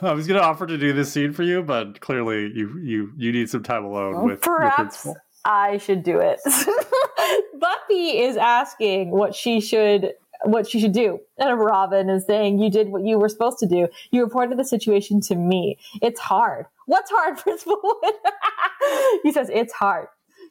I was gonna offer to do this scene for you, but clearly you you you need some time alone with Perhaps. your principal. I should do it. Buffy is asking what she should what she should do. And Robin is saying, You did what you were supposed to do. You reported the situation to me. It's hard. What's hard, Principal Wood? he says, It's hard.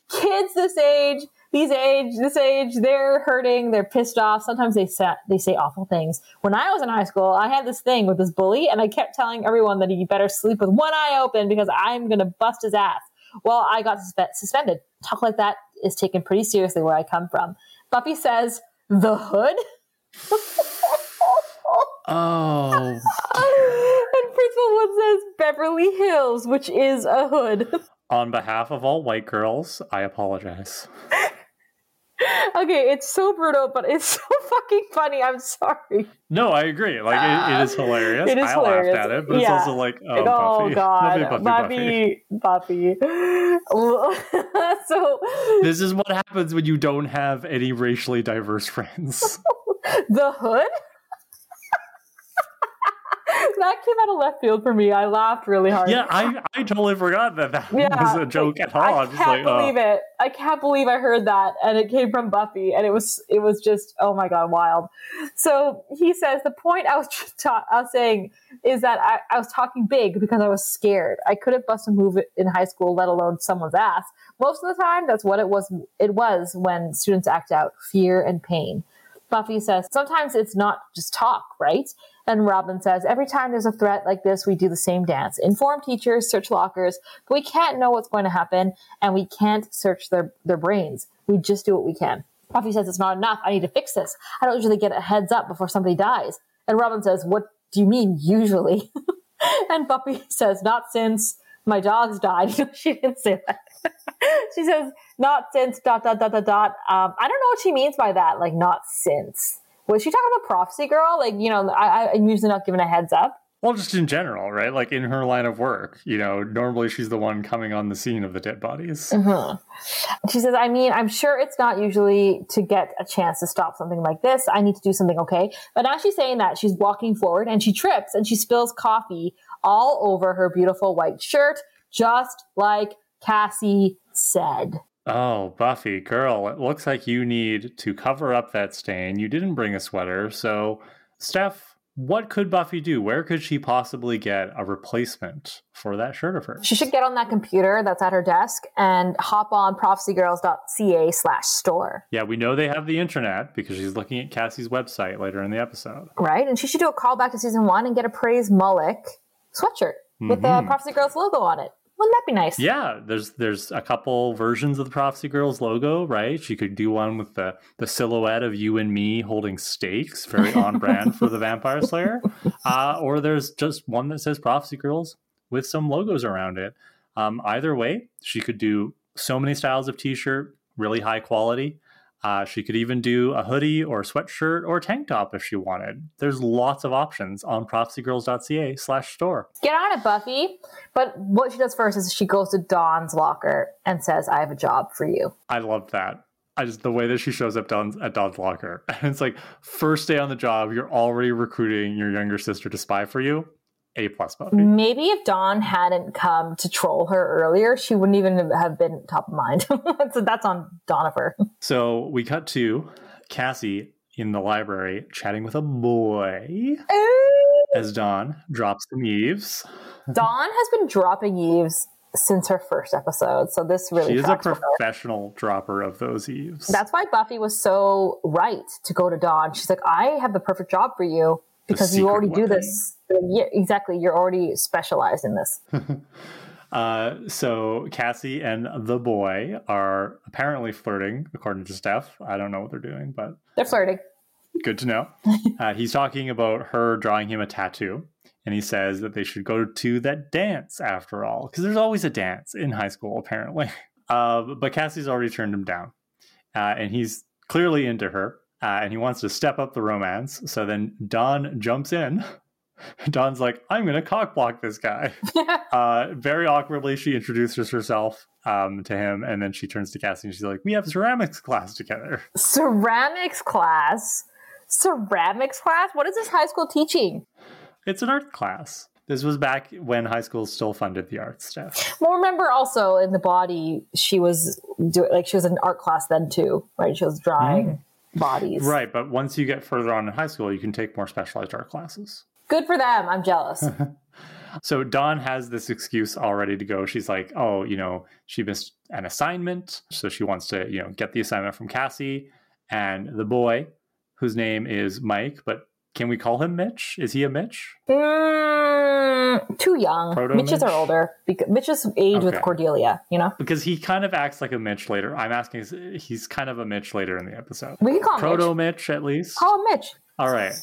Kids this age, these age, this age, they're hurting, they're pissed off. Sometimes they say, they say awful things. When I was in high school, I had this thing with this bully, and I kept telling everyone that he better sleep with one eye open because I'm gonna bust his ass. Well, I got suspe- suspended. Talk like that is taken pretty seriously where I come from. Buffy says, the hood? oh. and Principal Wood says Beverly Hills, which is a hood. On behalf of all white girls, I apologize. Okay, it's so brutal, but it's so fucking funny. I'm sorry. No, I agree. Like it, it is hilarious. It is I hilarious. laughed at it, but Yeah. it's also like, um, oh, oh Buffy. god, Buffy, Buffy, Buffy. Buffy, Buffy. so This is what happens when you don't have any racially diverse friends. the hood. that came out of left field for me. I laughed really hard. yeah, I, I totally forgot that that Yeah, was a joke at all. I I'm can't like, oh. believe oh. it. I can't believe I heard that, and it came from Buffy, and it was it was just oh my god, wild. So he says the point I was just ta- I was saying is that I, I was talking big because I was scared. I couldn't bust a move in high school, let alone someone's ass. Most of the time, that's what it was. It was when students act out fear and pain. Buffy says sometimes it's not just talk, right? And Robin says, every time there's a threat like this, we do the same dance. Inform teachers, search lockers, but we can't know what's going to happen and we can't search their, their brains. We just do what we can. Buffy says, it's not enough. I need to fix this. I don't usually get a heads up before somebody dies. And Robin says, what do you mean usually? and Buffy says, not since my dogs died. she didn't say that. she says, not since dot, dot, dot, dot, dot. Um, I don't know what she means by that. Like, not since. Was she talking about prophecy girl? Like, you know, I, I'm usually not given a heads up. Well, just in general, right? Like in her line of work, you know, normally she's the one coming on the scene of the dead bodies. Mm-hmm. She says, I mean, I'm sure it's not usually to get a chance to stop something like this. I need to do something, okay? But now she's saying that she's walking forward and she trips and she spills coffee all over her beautiful white shirt, just like Cassie said. Oh, Buffy, girl, it looks like you need to cover up that stain. You didn't bring a sweater, so Steph, what could Buffy do? Where could she possibly get a replacement for that shirt of hers? She should get on that computer that's at her desk and hop on prophecygirls.ca slash store. Yeah, we know they have the internet because she's looking at Cassie's website later in the episode. Right? And she should do a callback to season one and get a Praise Moloch sweatshirt with the mm-hmm. Prophecy Girls logo on it. Wouldn't that be nice? Yeah, there's there's a couple versions of the Prophecy Girls logo, right? She could do one with the the silhouette of you and me holding stakes, very on brand for the Vampire Slayer. Uh, or there's just one that says Prophecy Girls with some logos around it. Um, either way, she could do so many styles of t-shirt, really high quality. Uh, she could even do a hoodie or a sweatshirt or a tank top if she wanted. There's lots of options on prophecygirls.ca slash store. Get on it, Buffy. But what she does first is she goes to Dawn's locker and says, I have a job for you. I love that. I just the way that she shows up at Dawn's locker. And it's like first day on the job, you're already recruiting your younger sister to spy for you. A plus Buffy. Maybe if Dawn hadn't come to troll her earlier, she wouldn't even have been top of mind. so that's on Donifer. So we cut to Cassie in the library chatting with a boy as Dawn drops some eaves. Dawn has been dropping eaves since her first episode, so this really She is a professional dropper of those eaves. That's why Buffy was so right to go to Dawn. She's like, I have the perfect job for you because you already do this. Yeah, exactly. You're already specialized in this. Uh, so Cassie and the boy are apparently flirting, according to Steph. I don't know what they're doing, but They're flirting. good to know. Uh, he's talking about her drawing him a tattoo, and he says that they should go to that dance after all, because there's always a dance in high school, apparently. Uh, but Cassie's already turned him down, uh, and he's clearly into her, uh, and he wants to step up the romance. So then Dawn jumps in. Dawn's like, I'm going to cock block this guy. uh, very awkwardly, she introduces herself um, to him, and then she turns to Cassie and she's like, We have ceramics class together. Ceramics class. Ceramics class? What is this high school teaching? It's an art class. This was back when high schools still funded the arts stuff. Well, remember also in the body, she was doing like she was in art class then too, right? She was drawing bodies. Right, but once you get further on in high school, you can take more specialized art classes. Good for them. I'm jealous. So Dawn has this excuse all ready to go. She's like, "Oh, you know, she missed an assignment, so she wants to, you know, get the assignment from Cassie." And the boy, whose name is Mike, but can we call him Mitch? Is he a Mitch? Mm, too young. Proto Mitches are Mitch? older. Because Mitch's age with Cordelia, you know? Because he kind of acts like a Mitch later. I'm asking, he's kind of a Mitch later in the episode. We can call him Proto Mitch. Mitch, at least. Call him Mitch. All right,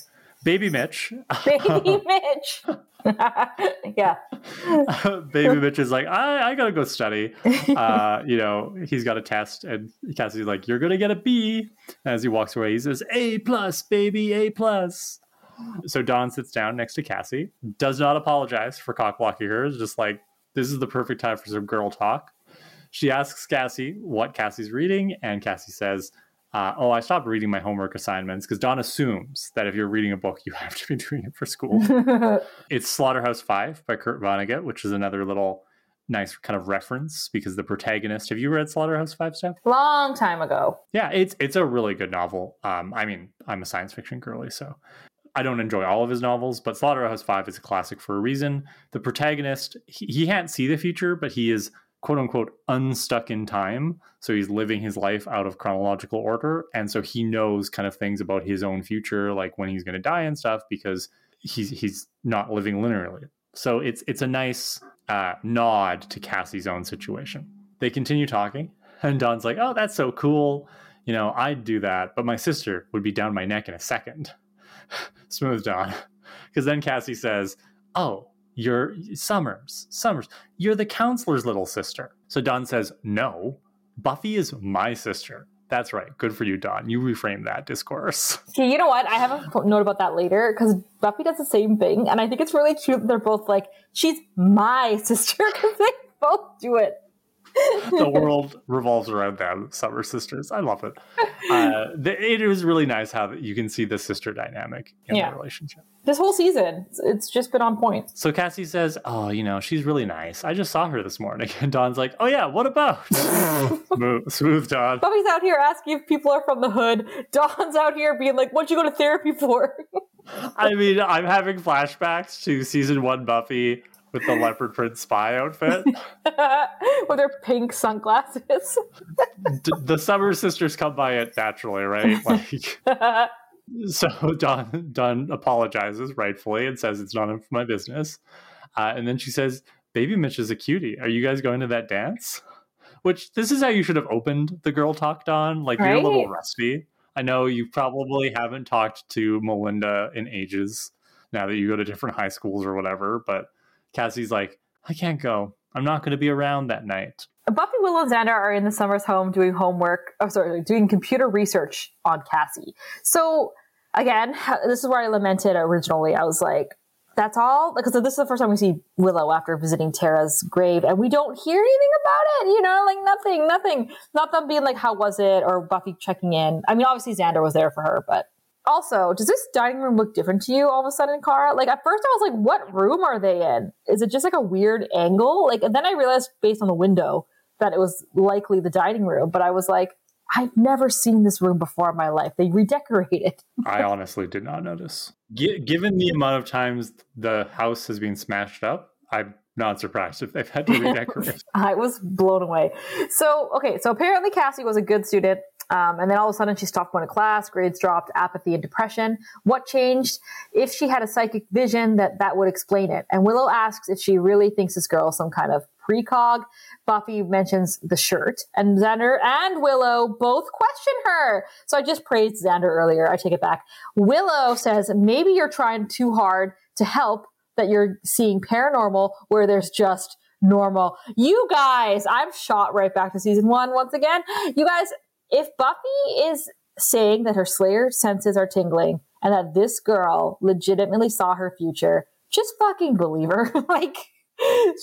baby Mitch. Baby Mitch. yeah. baby Mitch is like, I, I gotta go study. Uh, you know, he's got a test, and Cassie's like, You're gonna get a B. And as he walks away, he says, A plus, baby, A plus. So Dawn sits down next to Cassie, does not apologize for cock blocking her. Is just like, this is the perfect time for some girl talk. She asks Cassie what Cassie's reading, and Cassie says, uh, "Oh, I stopped reading my homework assignments because Dawn assumes that if you're reading a book, you have to be doing it for school." it's Slaughterhouse Five by Kurt Vonnegut, which is another little nice kind of reference because the protagonist. Have you read Slaughterhouse Five, Steph? Long time ago. Yeah, it's it's a really good novel. Um, I mean, I'm a science fiction girly, so I don't enjoy all of his novels, but Slaughterhouse Five is a classic for a reason. The protagonist, he, he can't see the future, but he is quote unquote unstuck in time. So he's living his life out of chronological order. And so he knows kind of things about his own future, like when he's going to die and stuff, because he's he's not living linearly. So it's it's a nice uh, nod to Cassie's own situation. They continue talking, and Dawn's like, "Oh, that's so cool. You know, I'd do that, but my sister would be down my neck in a second. Smooth Dawn. Because then Cassie says, "Oh, you're Summers. Summers, you're the counselor's little sister." So Dawn says, "No, Buffy is my sister." That's right. Good for you, Dawn. You reframe that discourse. Okay, you know what? I have a note about that later because Buffy does the same thing, and I think it's really cute. They're both like, "She's my sister" because they both do it. the world revolves around them, Summer sisters. I love it. Uh, the, it is really nice how you can see the sister dynamic in Yeah. the relationship. This whole season, it's, just been on point. So Cassie says, "Oh, you know, she's really nice. I just saw her this morning." And Dawn's like, "Oh yeah, what about?" smooth, smooth Dawn. Buffy's out here asking if people are from the hood. Dawn's out here being like, "What'd you go to therapy for?" I mean, I'm having flashbacks to season one Buffy with the leopard print spy outfit. with her pink sunglasses. D- the Summer Sisters come by it naturally, right? Like, so Don Dawn apologizes rightfully and says it's none of my business, uh, and then she says, "Baby Mitch is a cutie. Are you guys going to that dance?" Which this is how you should have opened the girl talk, Dawn. Like you're a little Right. rusty. I know you probably haven't talked to Melinda in ages now that you go to different high schools or whatever, but Cassie's like, I can't go. I'm not going to be around that night. Buffy, Willow, and Xander are in the Summers home doing homework. Oh, sorry, doing computer research on Cassie. So again, this is where I lamented originally. I was like, "That's all," because this is the first time we see Willow after visiting Tara's grave, and we don't hear anything about it. You know, like nothing, nothing. Not them being like, "How was it?" or Buffy checking in. I mean, obviously Xander was there for her, but also, does this dining room look different to you all of a sudden, Kara? Like at first I was like, what room are they in? Is it just like a weird angle? Like and then I realized based on the window that it was likely the dining room, but I was like, I've never seen this room before in my life. They redecorated. I honestly did not notice. G- given the amount of times the house has been smashed up, I'm not surprised if they've had to redecorate. I was blown away. So, okay, so apparently Cassie was a good student. Um, and then all of a sudden she stopped going to class, grades dropped, apathy and depression. What changed? If she had a psychic vision, that that would explain it. And Willow asks if she really thinks this girl is some kind of precog. Buffy mentions the shirt, and Xander and Willow both question her. So I just praised Xander earlier. I take it back. Willow says maybe you're trying too hard to help that you're seeing paranormal where there's just normal. You guys, I'm shot right back to season one once again. You guys, if Buffy is saying that her Slayer senses are tingling and that this girl legitimately saw her future, just fucking believe her. like,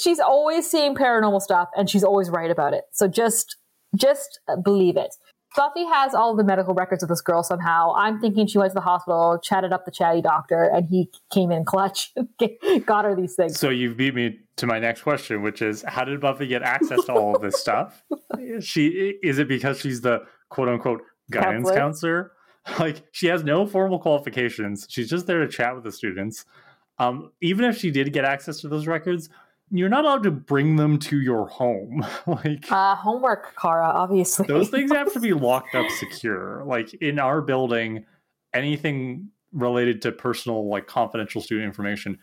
she's always seeing paranormal stuff and she's always right about it. So just, just believe it. Buffy has all the medical records of this girl somehow. I'm thinking she went to the hospital, chatted up the chatty doctor, and he came in clutch, got her these things. so you've beat me to my next question, which is how did Buffy get access to all of this stuff? She is it because she's the quote unquote guidance Counselor? counselor? Like she has no formal qualifications. She's just there to chat with the students. Um, even if she did get access to those records, you're not allowed to bring them to your home. like Uh, homework, Kara, obviously. those things have to be locked up secure like in our building anything related to personal like confidential student information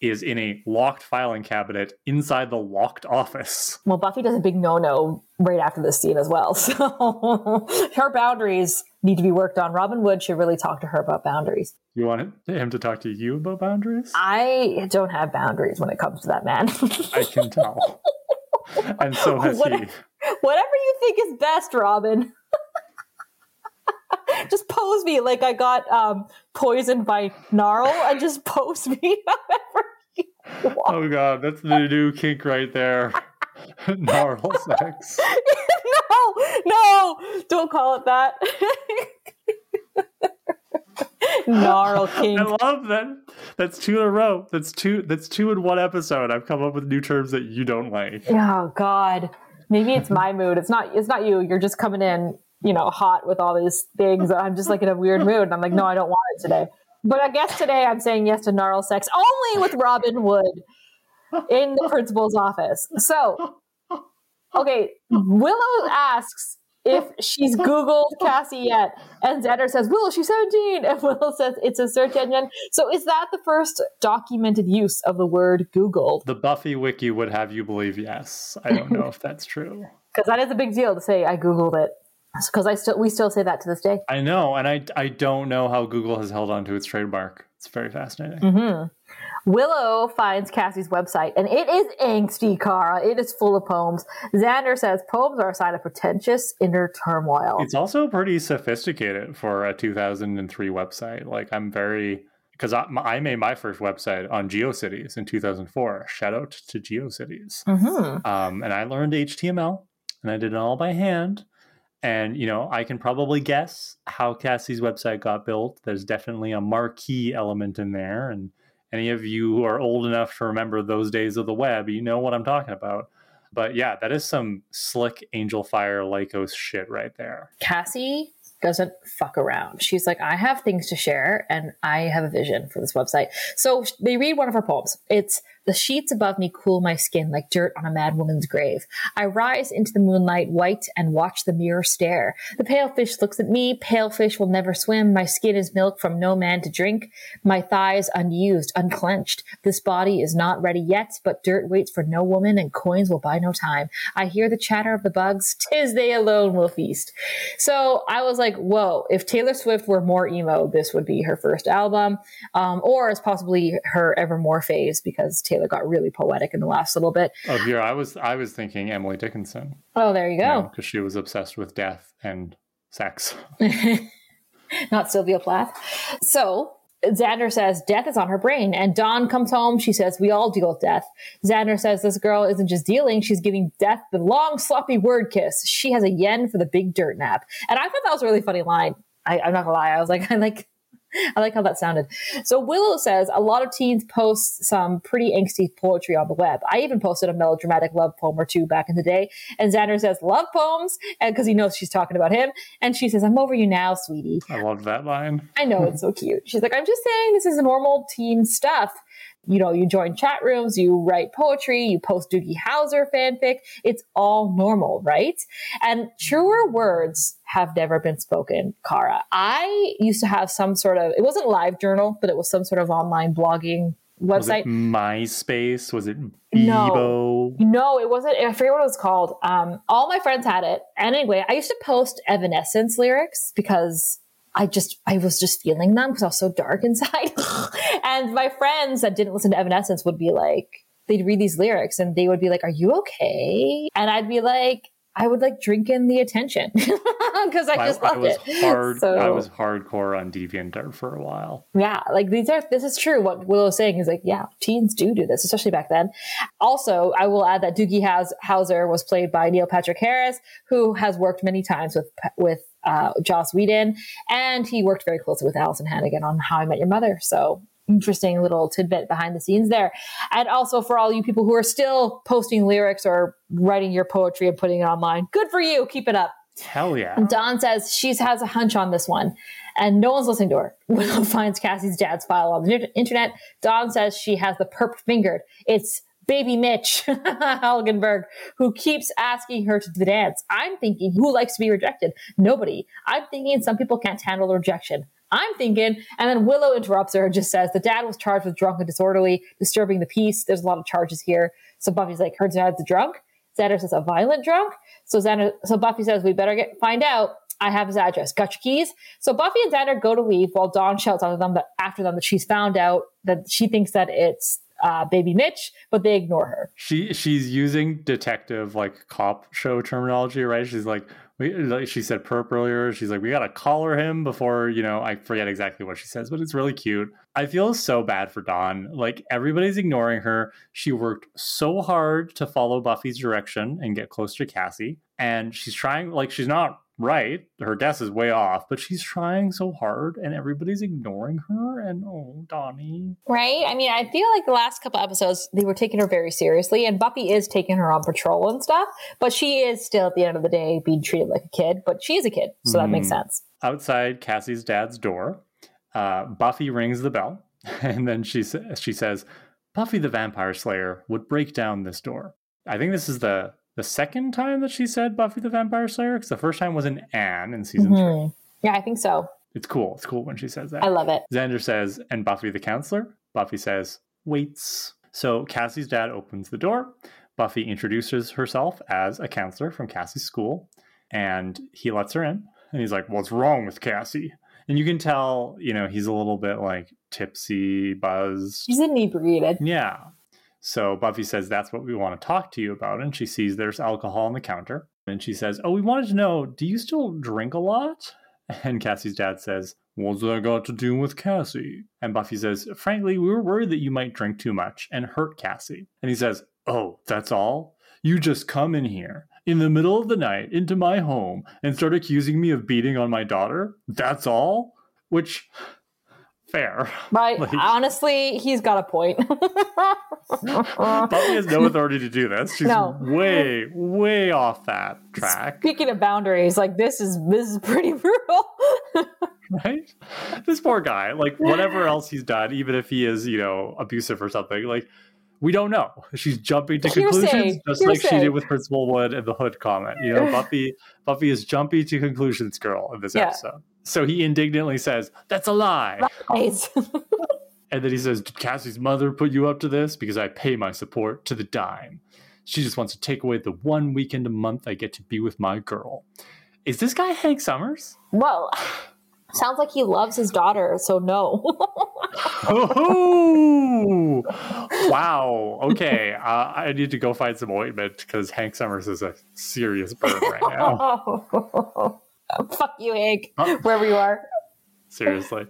is in a locked filing cabinet inside the locked office Well, Buffy does a big no no right after this scene as well. So her boundaries need to be worked on. Robin Wood should really talk to her about boundaries. you want him to talk to you about boundaries I don't have boundaries when it comes to that man. i can tell and so has he Whatever you think is best, Robin. just pose me like I got um, poisoned by Gnarl and just pose me however you want. oh god that's the new kink right there gnarl sex no, no, don't call it that. Gnarl King. I love that. That's two in a row. That's two. That's two in one episode. I've come up with new terms that you don't like. Oh God. Maybe it's my mood. It's not it's not you. You're just coming in, you know, hot with all these things. I'm just like in a weird mood. And I'm like, no, I don't want it today. But I guess today I'm saying yes to gnarl sex only with Robin Wood in the principal's office. So okay, Willow asks if she's Googled Cassie yet. And Xander says, Willow, she's 17. And Willow says it's a search engine. So is that the first documented use of the word Googled? The Buffy wiki would have you believe yes. I don't know if that's true. because that is a big deal to say I googled it. Because I still we still say that to this day. I know, and I I don't know how Google has held on to its trademark. It's very fascinating. Mm-hmm. Willow finds Cassie's website, and it is angsty, Kara. It is full of poems. Xander says poems are a sign of pretentious inner turmoil. It's also pretty sophisticated for a 2003 website. Like I'm very because I, I made my first website on GeoCities in 2004. Shout out to GeoCities. Mhm. um, and I learned HTML, and I did it all by hand. And you know, I can probably guess how Cassie's website got built. There's definitely a marquee element in there, and any of you who are old enough to remember those days of the web, you know what I'm talking about. But yeah, that is some slick Angelfire Lycos shit right there. Cassie doesn't fuck around. She's like, I have things to share and I have a vision for this website. So they read one of her poems. It's the sheets above me cool my skin like dirt on a mad woman's grave. I rise into the moonlight white and watch the mirror stare. The pale fish looks at me. Pale fish will never swim. My skin is milk from no man to drink. My thighs unused, unclenched. This body is not ready yet, but dirt waits for no woman and coins will buy no time. I hear the chatter of the bugs. Tis they alone will feast. So I was like, whoa, if Taylor Swift were more emo, this would be her first album. Um, or it's possibly her Evermore phase because Taylor got really poetic in the last little bit. Oh, here I was I was thinking Emily Dickinson. Oh, there you go. Because she was obsessed with death and sex. Not Sylvia Plath. So Xander says death is on her brain, and Dawn comes home. She says we all deal with death. Xander says this girl isn't just dealing; she's giving death the long, sloppy word kiss. She has a yen for the big dirt nap, and I thought that was a really funny line. I, I'm not gonna lie; I was like, I like I like how that sounded. So Willow says a lot of teens post some pretty angsty poetry on the web. I even posted a melodramatic love poem or two back in the day. And Xander says love poems, and because he knows she's talking about him. And she says, "I'm over you now, sweetie." I love that line. I know it's so cute. She's like, "I'm just saying this is normal teen stuff." You know, you join chat rooms, you write poetry, you post Doogie Howser fanfic. It's all normal, right? And truer words have never been spoken, Kara. I used to have some sort of, it wasn't live journal, but it was some sort of online blogging website. Was MySpace? Was it Bebo? No, no, it wasn't. I forget what it was called. Um, all my friends had it. And anyway, I used to post Evanescence lyrics because I just, I was just feeling them because I was so dark inside. and my friends that didn't listen to Evanescence would be like, they'd read these lyrics and they would be like, are you okay? And I'd be like, I would like drink in the attention because I just I, loved I was it. Hard, so, I was hardcore on DeviantArt for a while. Yeah, like these are. This is true. What Willow's saying is like, yeah, teens do do this, especially back then. Also, I will add that Doogie Howser was played by Neil Patrick Harris, who has worked many times with with uh, Joss Whedon, and he worked very closely with Alyson Hannigan on How I Met Your Mother. So interesting little tidbit behind the scenes there. And also for all you people who are still posting lyrics or writing your poetry and putting it online, good for you. Keep it up. Hell yeah. Dawn says she has a hunch on this one, and no one's listening to her. Willow finds Cassie's dad's file on the internet. Dawn says she has the perp fingered. It's baby Mitch Helgenberg, who keeps asking her to the dance. I'm thinking, who likes to be rejected? Nobody. I'm thinking some people can't handle the rejection. I'm thinking, and then Willow interrupts her and just says, the dad was charged with drunk and disorderly, disturbing the peace. There's a lot of charges here. So Buffy's like, her dad's a drunk. Xander says, a violent drunk. So Xander, so Buffy says, we better get, find out. I have his address. Got your keys? So Buffy and Xander go to leave while Dawn shouts after them that after them that she's found out that she thinks that it's uh, baby Mitch, but they ignore her. She she's using detective like cop show terminology, right? She's like, we, like she said perp earlier. She's like, we gotta collar him before you know. I forget exactly what she says, but it's really cute. I feel so bad for Dawn. Like everybody's ignoring her. She worked so hard to follow Buffy's direction and get close to Cassie, and she's trying. Like she's not right. Her guess is way off, but she's trying so hard and everybody's ignoring her. And oh, Donnie. Right? I mean, I feel like the last couple episodes, they were taking her very seriously, and Buffy is taking her on patrol and stuff, but she is still, at the end of the day, being treated like a kid, but she is a kid, so mm. that makes mm-hmm. sense. Outside Cassie's dad's door, uh, Buffy rings the bell, and then she, she says, Buffy the Vampire Slayer would break down this door. I think this is the the second time that she said Buffy the Vampire Slayer? Because the first time was in Anne in season mm-hmm. three. Yeah, I think so. It's cool. It's cool when she says that. I love it. Xander says, and Buffy the counselor. Buffy says, waits. So Cassie's dad opens the door. Buffy introduces herself as a counselor from Cassie's school, and he lets her in. And he's like, What's wrong with Cassie? And you can tell, you know, he's a little bit like tipsy, buzzed. He's inebriated. Yeah. So Buffy says, That's what we want to talk to you about. And she sees there's alcohol on the counter. And she says, Oh, we wanted to know, do you still drink a lot? And Cassie's dad says, What's that got to do with Cassie? And Buffy says, Frankly, we were worried that you might drink too much and hurt Cassie. And he says, Oh, that's all? You just come in here in the middle of the night into my home and start accusing me of beating on my daughter? That's all? Which fair. Right. Like, honestly, he's got a point. Buffy has no authority to do this. She's no. way, way off that track. Speaking of boundaries, like this is this is pretty brutal. right? This poor guy, like whatever else he's done, even if he is, you know, abusive or something, like we don't know. She's jumping to Hearsay. conclusions, just like she did with Principal Wood and the Hood comment. You know, Buffy, Buffy is jumpy to conclusions, girl, in this Yeah. episode. So he indignantly says, "That's a lie," Right. and then he says, "Did Cassie's mother put you up to this? Because I pay my support to the dime. She just wants to take away the one weekend a month I get to be with my girl." Is this guy Hank Summers? well, sounds like he loves his daughter, so no. Oh, wow. Okay. Uh, I need to go find some ointment because Hank Summers is a serious burn right now. Fuck you, Hank, Oh. wherever you are. Seriously.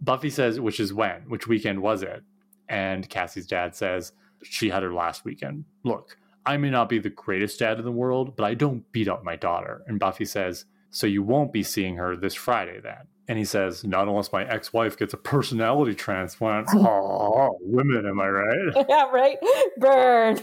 Buffy says, which is when? Which weekend was it? And Cassie's dad says, she had her last weekend. Look, I may not be the greatest dad in the world, but I don't beat up my daughter. And Buffy says, so you won't be seeing her this Friday then. And he says, not unless my ex wife gets a personality transplant. Oh, women, am I right? yeah, right? Burn.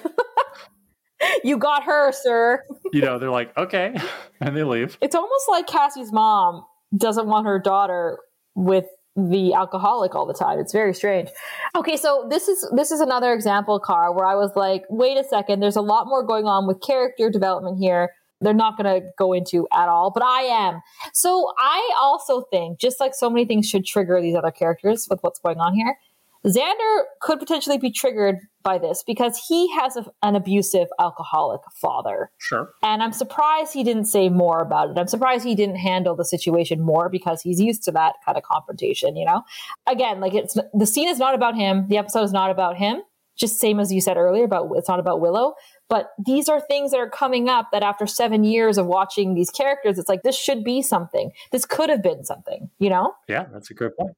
you got her, sir. you know, they're like, okay. And they leave. It's almost like Cassie's mom doesn't want her daughter with the alcoholic all the time. It's very strange. Okay, so this is this is another example, Car, where I was like, wait a second, there's a lot more going on with character development here. They're not going to go into at all, but I am. So I also think, just like so many things should trigger these other characters with what's going on here, Xander could potentially be triggered by this because he has a, an abusive alcoholic father. Sure. And I'm surprised he didn't say more about it. I'm surprised he didn't handle the situation more because he's used to that kind of confrontation, you know? Again, like it's the scene is not about him. The episode is not about him. Just same as you said earlier about it's not about Willow. But these are things that are coming up that after seven years of watching these characters, it's like this should be something. This could have been something, you know? Yeah, that's a good point.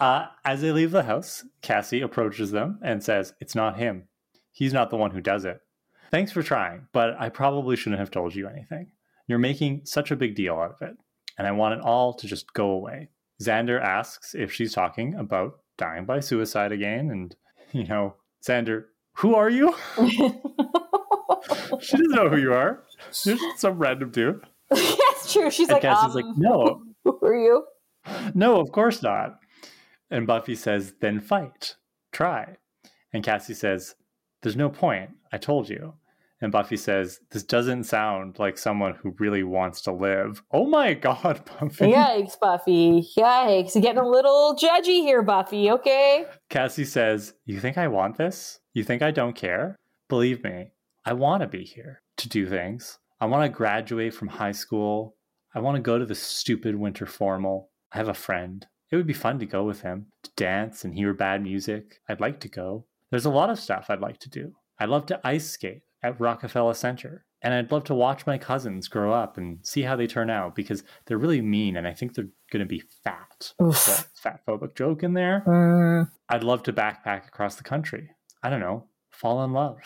Uh, as they leave the house, Cassie approaches them and says, It's not him. He's not the one who does it. Thanks for trying, but I probably shouldn't have told you anything. You're making such a big deal out of it, and I want it all to just go away. Xander asks if she's talking about dying by suicide again, and, you know, Xander, who are you? she doesn't know who you are. You're just some random dude. That's true. She's And like, Cassie's um, like, No, who are you? no, of course not. And Buffy says, then fight. Try. And Cassie says, there's no point. I told you. And Buffy says, this doesn't sound like someone who really wants to live. Oh my God, Buffy. Yikes, Buffy. Yikes. You're getting a little judgy here, Buffy. Okay. Cassie says, You think I want this? You think I don't care? Believe me, I want to be here to do things. I want to graduate from high school. I want to go to the stupid winter formal. I have a friend. It would be fun to go with him, to dance and hear bad music. I'd like to go. There's a lot of stuff I'd like to do. I'd love to ice skate at Rockefeller Center. And I'd love to watch my cousins grow up and see how they turn out because they're really mean and I think they're going to be fat. Fat phobic joke in there. Mm, I'd love to backpack across the country. I don't know, fall in love.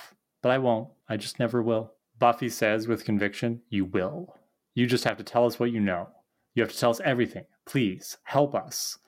But I won't. I just never will. Buffy says with conviction, You will. You just have to tell us what you know. You have to tell us everything. Please, help us.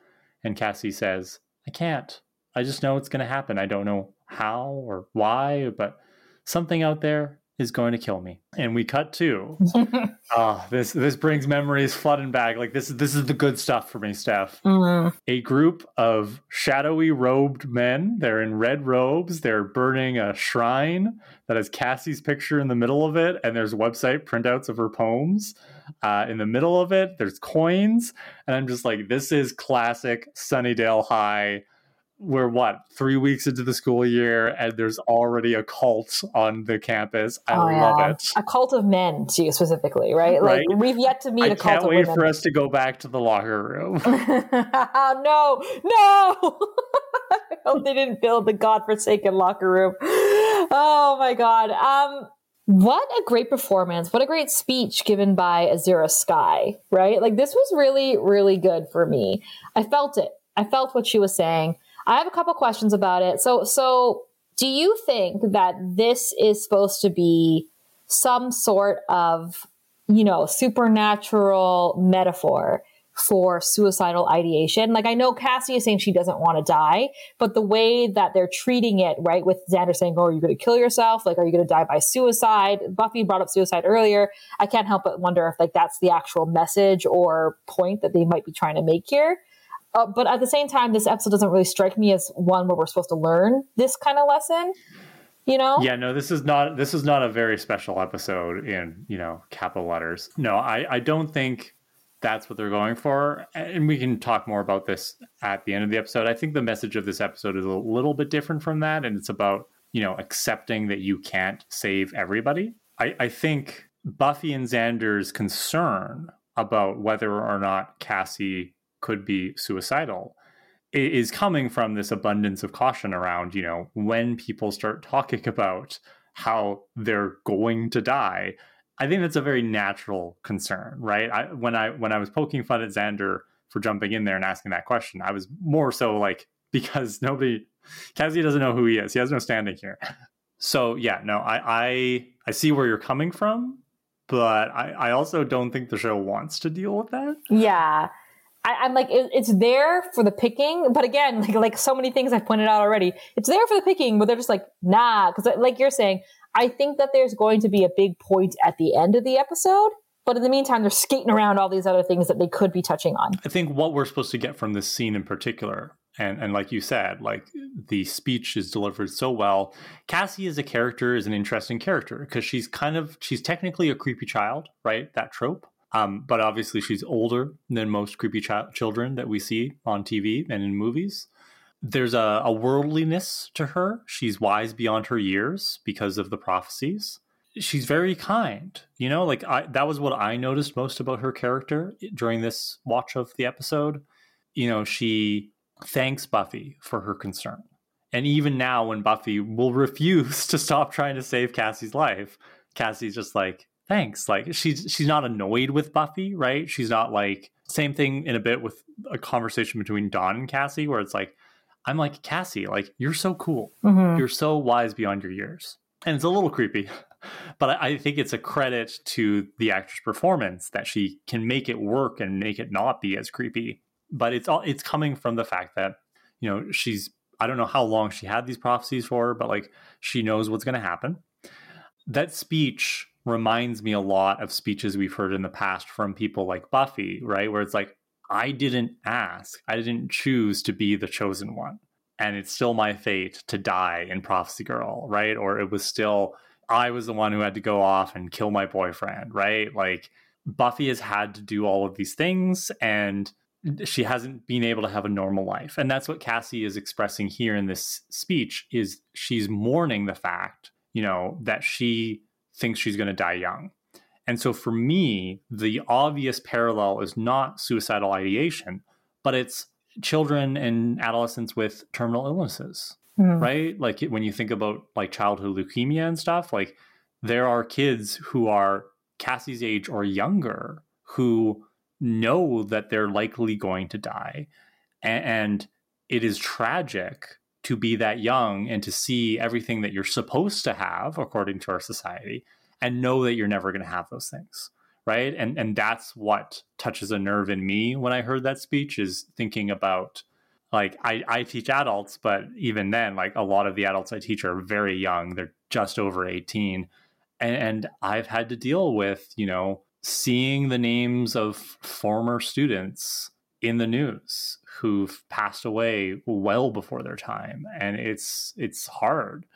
And Cassie says, I can't. I just know it's going to happen. I don't know how or why, but something out there is going to kill me. And we cut to Ah, this this brings memories flooding back. Like this is this is the good stuff for me, Steph mm. a group of shadowy robed men. They're in red robes. They're burning a shrine that has Cassie's picture in the middle of it, and there's website printouts of her poems. Uh, in the middle of it, there's coins, and I'm just like, this is classic Sunnydale High. We're what three weeks into the school year, and there's already a cult on the campus. I Oh, love yeah. it. A cult of men, too, specifically, right? Like, Right. we've yet to meet I a cult can't of wait women. for us to go back to the locker room. no, no. I hope they didn't build the godforsaken locker room. Oh my god. Um what a great performance. What a great speech given by Azura Skye, right? Like this was really really good for me. I felt it. I felt what she was saying. I have a couple questions about it. So so do you think that this is supposed to be some sort of, you know, supernatural metaphor for suicidal ideation. Like I know Cassie is saying she doesn't want to die, but the way that they're treating it, right, with Xander saying, "Oh, are you going to kill yourself? Like, are you going to die by suicide?" Buffy brought up suicide earlier. I can't help but wonder if like that's the actual message or point that they might be trying to make here. Uh, but at the same time, this episode doesn't really strike me as one where we're supposed to learn this kind of lesson. You know? Yeah, no, this is not this is not a very special episode in you know capital letters. No, I I don't think that's what they're going for. And we can talk more about this at the end of the episode. I think the message of this episode is a little bit different from that. And it's about, you know, accepting that you can't save everybody. I, I think Buffy and Xander's concern about whether or not Cassie could be suicidal is coming from this abundance of caution around, you know, when people start talking about how they're going to die I think that's a very natural concern, right? I, when I when I was poking fun at Xander for jumping in there and asking that question, I was more so like because nobody, Cassie doesn't know who he is. He has no standing here. So yeah, no, I I, I see where you're coming from, but I, I also don't think the show wants to deal with that. Yeah. I, am like, it, it's there for the picking, but again, like like so many things I've pointed out already, it's there for the picking, but they're just like, nah, because like you're saying, I think that there's going to be a big point at the end of the episode. But in the meantime, they're skating around all these other things that they could be touching on. I think what we're supposed to get from this scene in particular, and, and like you said, like the speech is delivered so well. Cassie as a character is an interesting character because she's kind of she's technically a creepy child, right? That trope. Um, but obviously she's older than most creepy ch- children that we see on TV and in movies there's a, a worldliness to her. She's wise beyond her years because of the prophecies. She's very kind. You know, like I, that was what I noticed most about her character during this watch of the episode. You know, she thanks Buffy for her concern. And even now, when Buffy will refuse to stop trying to save Cassie's life, Cassie's just like, thanks. Like she's she's not annoyed with Buffy, right? She's not like same thing in a bit with a conversation between Dawn and Cassie, where it's like, I'm like, Cassie, like, you're so cool. Mm-hmm. You're so wise beyond your years. And it's a little creepy, but I, I think it's a credit to the actress' performance that she can make it work and make it not be as creepy. But it's all it's coming from the fact that, you know, she's I don't know how long she had these prophecies for, but like she knows what's gonna happen. That speech reminds me a lot of speeches we've heard in the past from people like Buffy, right? Where it's like, I didn't ask. I didn't choose to be the chosen one. And it's still my fate to die in Prophecy Girl, right? Or it was still, I was the one who had to go off and kill my boyfriend, right? Like Buffy has had to do all of these things and she hasn't been able to have a normal life. And that's what Cassie is expressing here in this speech is she's mourning the fact, you know, that she thinks she's going to die young and so for me, the obvious parallel is not suicidal ideation, but it's children and adolescents with terminal illnesses, mm. right? Like when you think about like childhood leukemia and stuff, like there are kids who are Cassie's age or younger who know that they're likely going to die. And it is tragic to be that young and to see everything that you're supposed to have according to our society and know that you're never going to have those things right? And and that's what touches a nerve in me when i heard that speech is thinking about like I, I teach adults but even then like a lot of the adults i teach are very young. They're just over 18 and, and i've had to deal with you know seeing the names of former students in the news who've passed away well before their time and it's it's hard.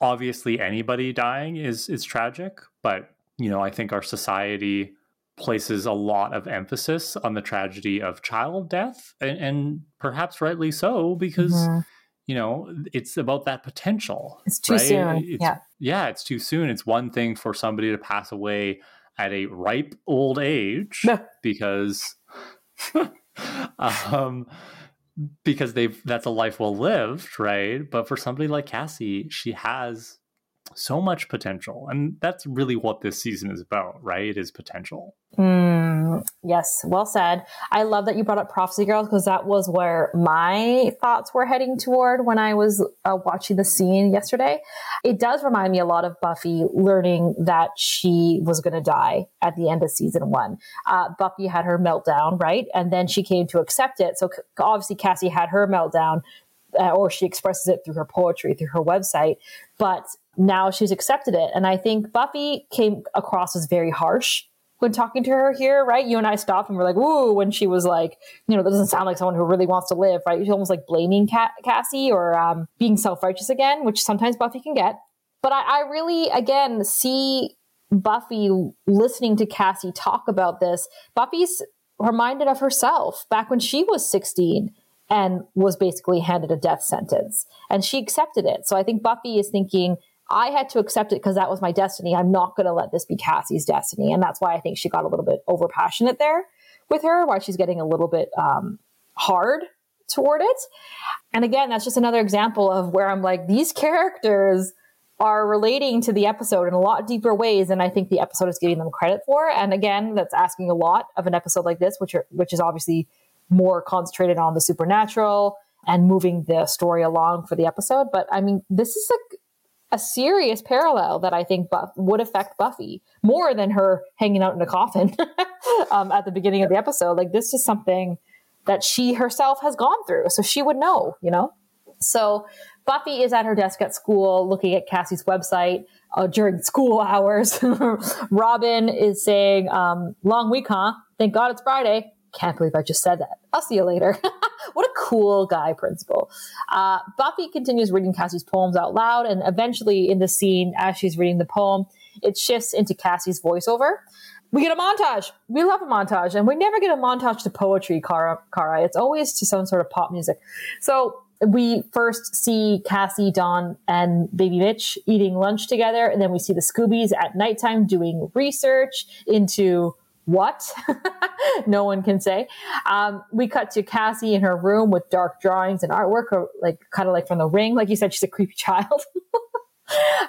Obviously anybody dying is is tragic, but you know, I think our society places a lot of emphasis on the tragedy of child death and, and perhaps rightly so because mm-hmm. you know it's about that potential it's too right? soon. It's, yeah. yeah it's too soon. It's one thing for somebody to pass away at a ripe old age because um because they've that's a life well lived, right? But for somebody like Cassie, she has so much potential. And that's really what this season is about, right? Is potential. Mm, yes, well said. I love that you brought up Prophecy Girls because that was where my thoughts were heading toward when I was uh, watching the scene yesterday. It does remind me a lot of Buffy learning that she was going to die at the end of season one. Uh, Buffy had her meltdown, right? And then she came to accept it. So obviously, Cassie had her meltdown. Uh, or she expresses it through her poetry, through her website. But now she's accepted it. And I think Buffy came across as very harsh when talking to her here, right? You and I stopped and we're like, ooh, when she was like, you know, that doesn't sound like someone who really wants to live, right? She's almost like blaming Cassie or um, being self righteous again, which sometimes Buffy can get. But I, I really, again, see Buffy listening to Cassie talk about this. Buffy's reminded of herself back when she was 16 and was basically handed a death sentence and she accepted it. So I think Buffy is thinking, I had to accept it because that was my destiny. I'm not going to let this be Cassie's destiny. And that's why I think she got a little bit over passionate there with her, why she's getting a little bit um, hard toward it. And again, that's just another example of where I'm like, these characters are relating to the episode in a lot deeper ways than I think the episode is giving them credit for. And again, that's asking a lot of an episode like this, which are, which is obviously more concentrated on the supernatural and moving the story along for the episode. But I mean, this is a a serious parallel that I think Buff would affect Buffy more than her hanging out in a coffin um, at the beginning of the episode. Like this is something that she herself has gone through, so she would know, you know. So Buffy is at her desk at school looking at Cassie's website uh, during school hours. Robin is saying, um, "Long week, huh? Thank God it's Friday." Can't believe I just said that. I'll see you later. what a cool guy principal. Uh, Buffy continues reading Cassie's poems out loud, and eventually, in the scene, as she's reading the poem, it shifts into Cassie's voiceover. We get a montage. We love a montage, and we never get a montage to poetry, Kara. Kara. It's always to some sort of pop music. So we first see Cassie, Dawn, and baby Mitch eating lunch together, and then we see the Scoobies at nighttime doing research into what? no one can say. Um, we cut to Cassie in her room with dark drawings and artwork, or like kind of like from the ring. Like you said, she's a creepy child.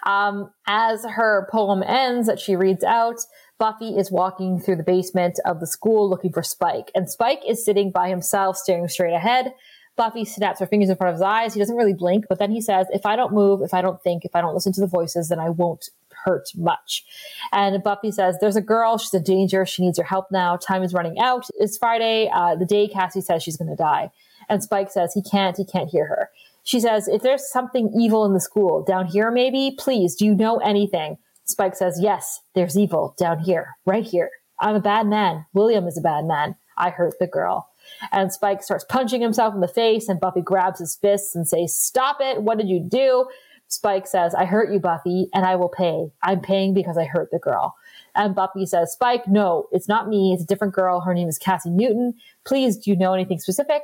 um, as her poem ends, that she reads out, Buffy is walking through the basement of the school looking for Spike, and Spike is sitting by himself, staring straight ahead. Buffy snaps her fingers in front of his eyes. He doesn't really blink, but then he says, If I don't move, if I don't think, if I don't listen to the voices, then I won't hurt much. And Buffy says, There's a girl. She's in danger. She needs your help now. Time is running out. It's Friday, uh, the day Cassie says she's going to die. And Spike says he can't. He can't hear her. She says, If there's something evil in the school, down here maybe, please, do you know anything? Spike says, Yes, there's evil down here, right here. I'm a bad man. William is a bad man. I hurt the girl. And Spike starts punching himself in the face, and Buffy grabs his fists and says, Stop it. What did you do? Spike says, I hurt you, Buffy, and I will pay. I'm paying because I hurt the girl. And Buffy says, Spike, no, it's not me. It's a different girl. Her name is Cassie Newton. Please, do you know anything specific?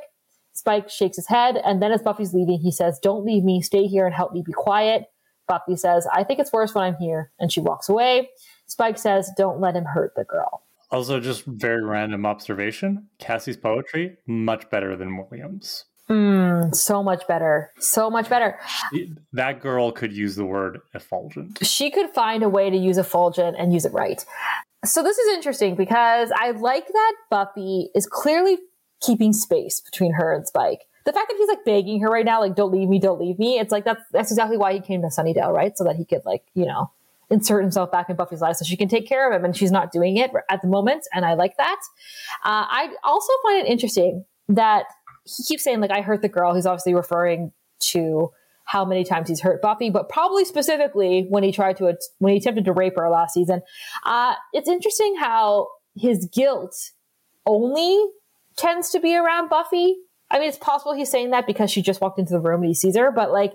Spike shakes his head. And then as Buffy's leaving, he says, Don't leave me. Stay here and help me be quiet. Buffy says, I think it's worse when I'm here. And she walks away. Spike says, Don't let him hurt the girl. Also, just very random observation Cassie's poetry, much better than William's. Mm, so much better. So much better. That girl could use the word effulgent. She could find a way to use effulgent and use it right. So this is interesting because I like that Buffy is clearly keeping space between her and Spike. The fact that he's like begging her right now, like, don't leave me, don't leave me. It's like, that's, that's exactly why he came to Sunnydale, right? So that he could like, you know, insert himself back in Buffy's life so she can take care of him. And she's not doing it at the moment. And I like that. Uh, I also find it interesting that he keeps saying like I hurt the girl. He's obviously referring to how many times he's hurt Buffy, but probably specifically when he tried to when he attempted to rape her last season. Uh, it's interesting how his guilt only tends to be around Buffy. I mean, it's possible he's saying that because she just walked into the room and he sees her, but like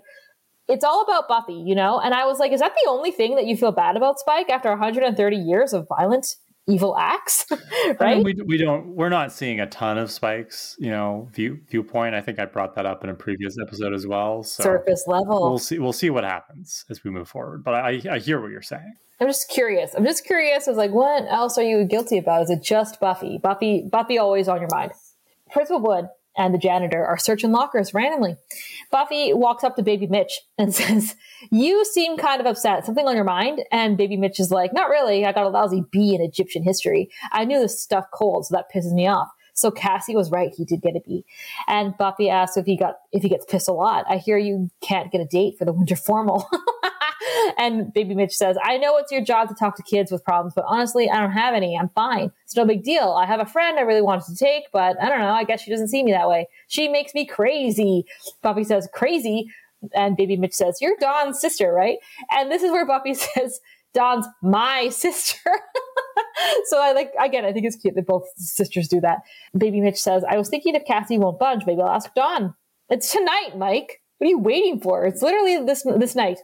it's all about Buffy, you know? And I was like, is that the only thing that you feel bad about Spike after 130 years of violent evil acts, right? I mean, we, we don't we're not seeing a ton of spikes, you know, view viewpoint. I think I brought that up in a previous episode as well. So Surface level. We'll see. We'll see what happens as we move forward. But I, I hear what you're saying. I'm just curious. I'm just curious. I was like, what else are you guilty about? Is it just Buffy? Buffy, Buffy, always on your mind. Principal Wood and the janitor are searching lockers randomly. Buffy walks up to baby Mitch and says, You seem kind of upset. Something on your mind? And baby Mitch is like, Not really. I got a lousy B in Egyptian history. I knew this stuff cold, so that pisses me off. So Cassie was right. He did get a B. And Buffy asks if he got if he gets pissed a lot. I hear you can't get a date for the winter formal. and baby Mitch says, I know it's your job to talk to kids with problems, but honestly, I don't have any. I'm fine. It's no big deal. I have a friend I really wanted to take, but I don't know. I guess she doesn't see me that way. She makes me crazy. Buffy says, crazy. And baby Mitch says, You're Dawn's sister, right? And this is where Buffy says, Dawn's my sister. so I like again, I think it's cute that both sisters do that. Baby Mitch says, I was thinking if Cassie won't budge, maybe I'll ask Dawn. It's tonight, Mike. What are you waiting for? It's literally this this night.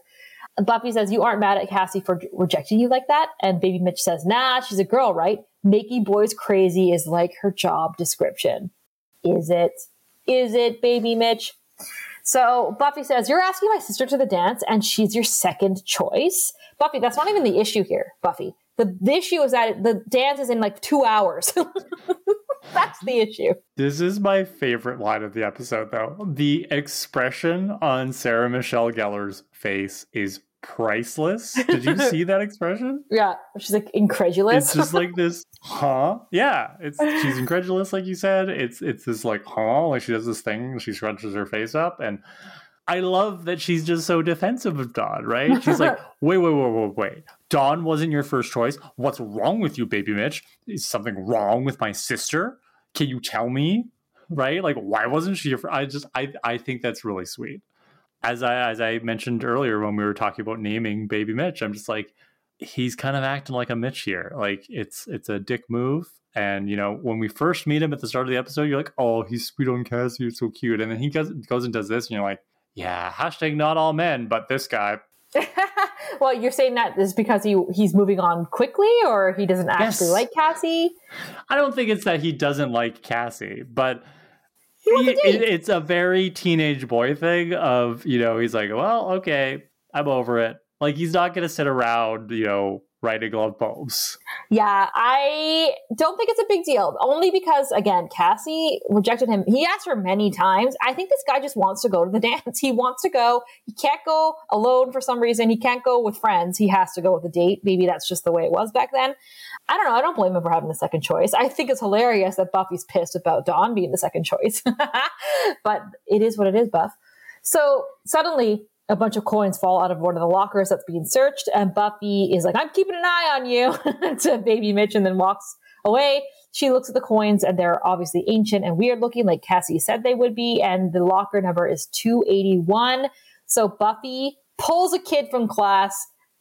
Buffy says, You aren't mad at Cassie for rejecting you like that? And Baby Mitch says, Nah, she's a girl, right? Making boys crazy is like her job description. Is it? Is it, Baby Mitch? So Buffy says, You're asking my sister to the dance and she's your second choice. Buffy, that's not even the issue here, Buffy. The, the issue is that the dance is in like two hours. that's the issue. This is my favorite line of the episode, though. The expression on Sarah Michelle Gellar's face is priceless. Did you see that expression? Yeah, she's like incredulous. It's just like this, huh? Yeah, it's she's incredulous, like you said. It's it's this like, huh? Like she does this thing, she scrunches her face up, and I love that she's just so defensive of Dawn, right? She's like, wait, wait, wait, wait, wait. Dawn wasn't your first choice. What's wrong with you, baby Mitch? Is something wrong with my sister? Can you tell me? Right? Like, why wasn't she? Your? I just, I, I think that's really sweet. As I, as I mentioned earlier when we were talking about naming baby Mitch, I'm just like, he's kind of acting like a Mitch here. Like, it's, it's a dick move. And you know, when we first meet him at the start of the episode, you're like, "Oh, he's sweet on Cassie, it's so cute." And then he goes goes and does this, and you're like, yeah, hashtag not all men, but this guy. well, you're saying that is because he he's moving on quickly, or he doesn't actually yes. like Cassie. I don't think it's that he doesn't like Cassie, but he he, it, it's a very teenage boy thing. Of you know, he's like, well, okay, I'm over it. Like he's not going to sit around, you know, writing love poems. Yeah, I don't think it's a big deal. Only because, again, Cassie rejected him. He asked her many times. I think this guy just wants to go to the dance. He wants to go. He can't go alone for some reason. He can't go with friends. He has to go with a date. Maybe that's just the way it was back then. I don't know. I don't blame him for having the second choice. I think it's hilarious that Buffy's pissed about Dawn being the second choice. but it is what it is, Buff. So suddenly, a bunch of coins fall out of one of the lockers that's being searched, and Buffy is like, I'm keeping an eye on you to baby Mitch and then walks away. She looks at the coins and they're obviously ancient and weird looking, like Cassie said they would be, and the locker number is 281. So Buffy pulls a kid from class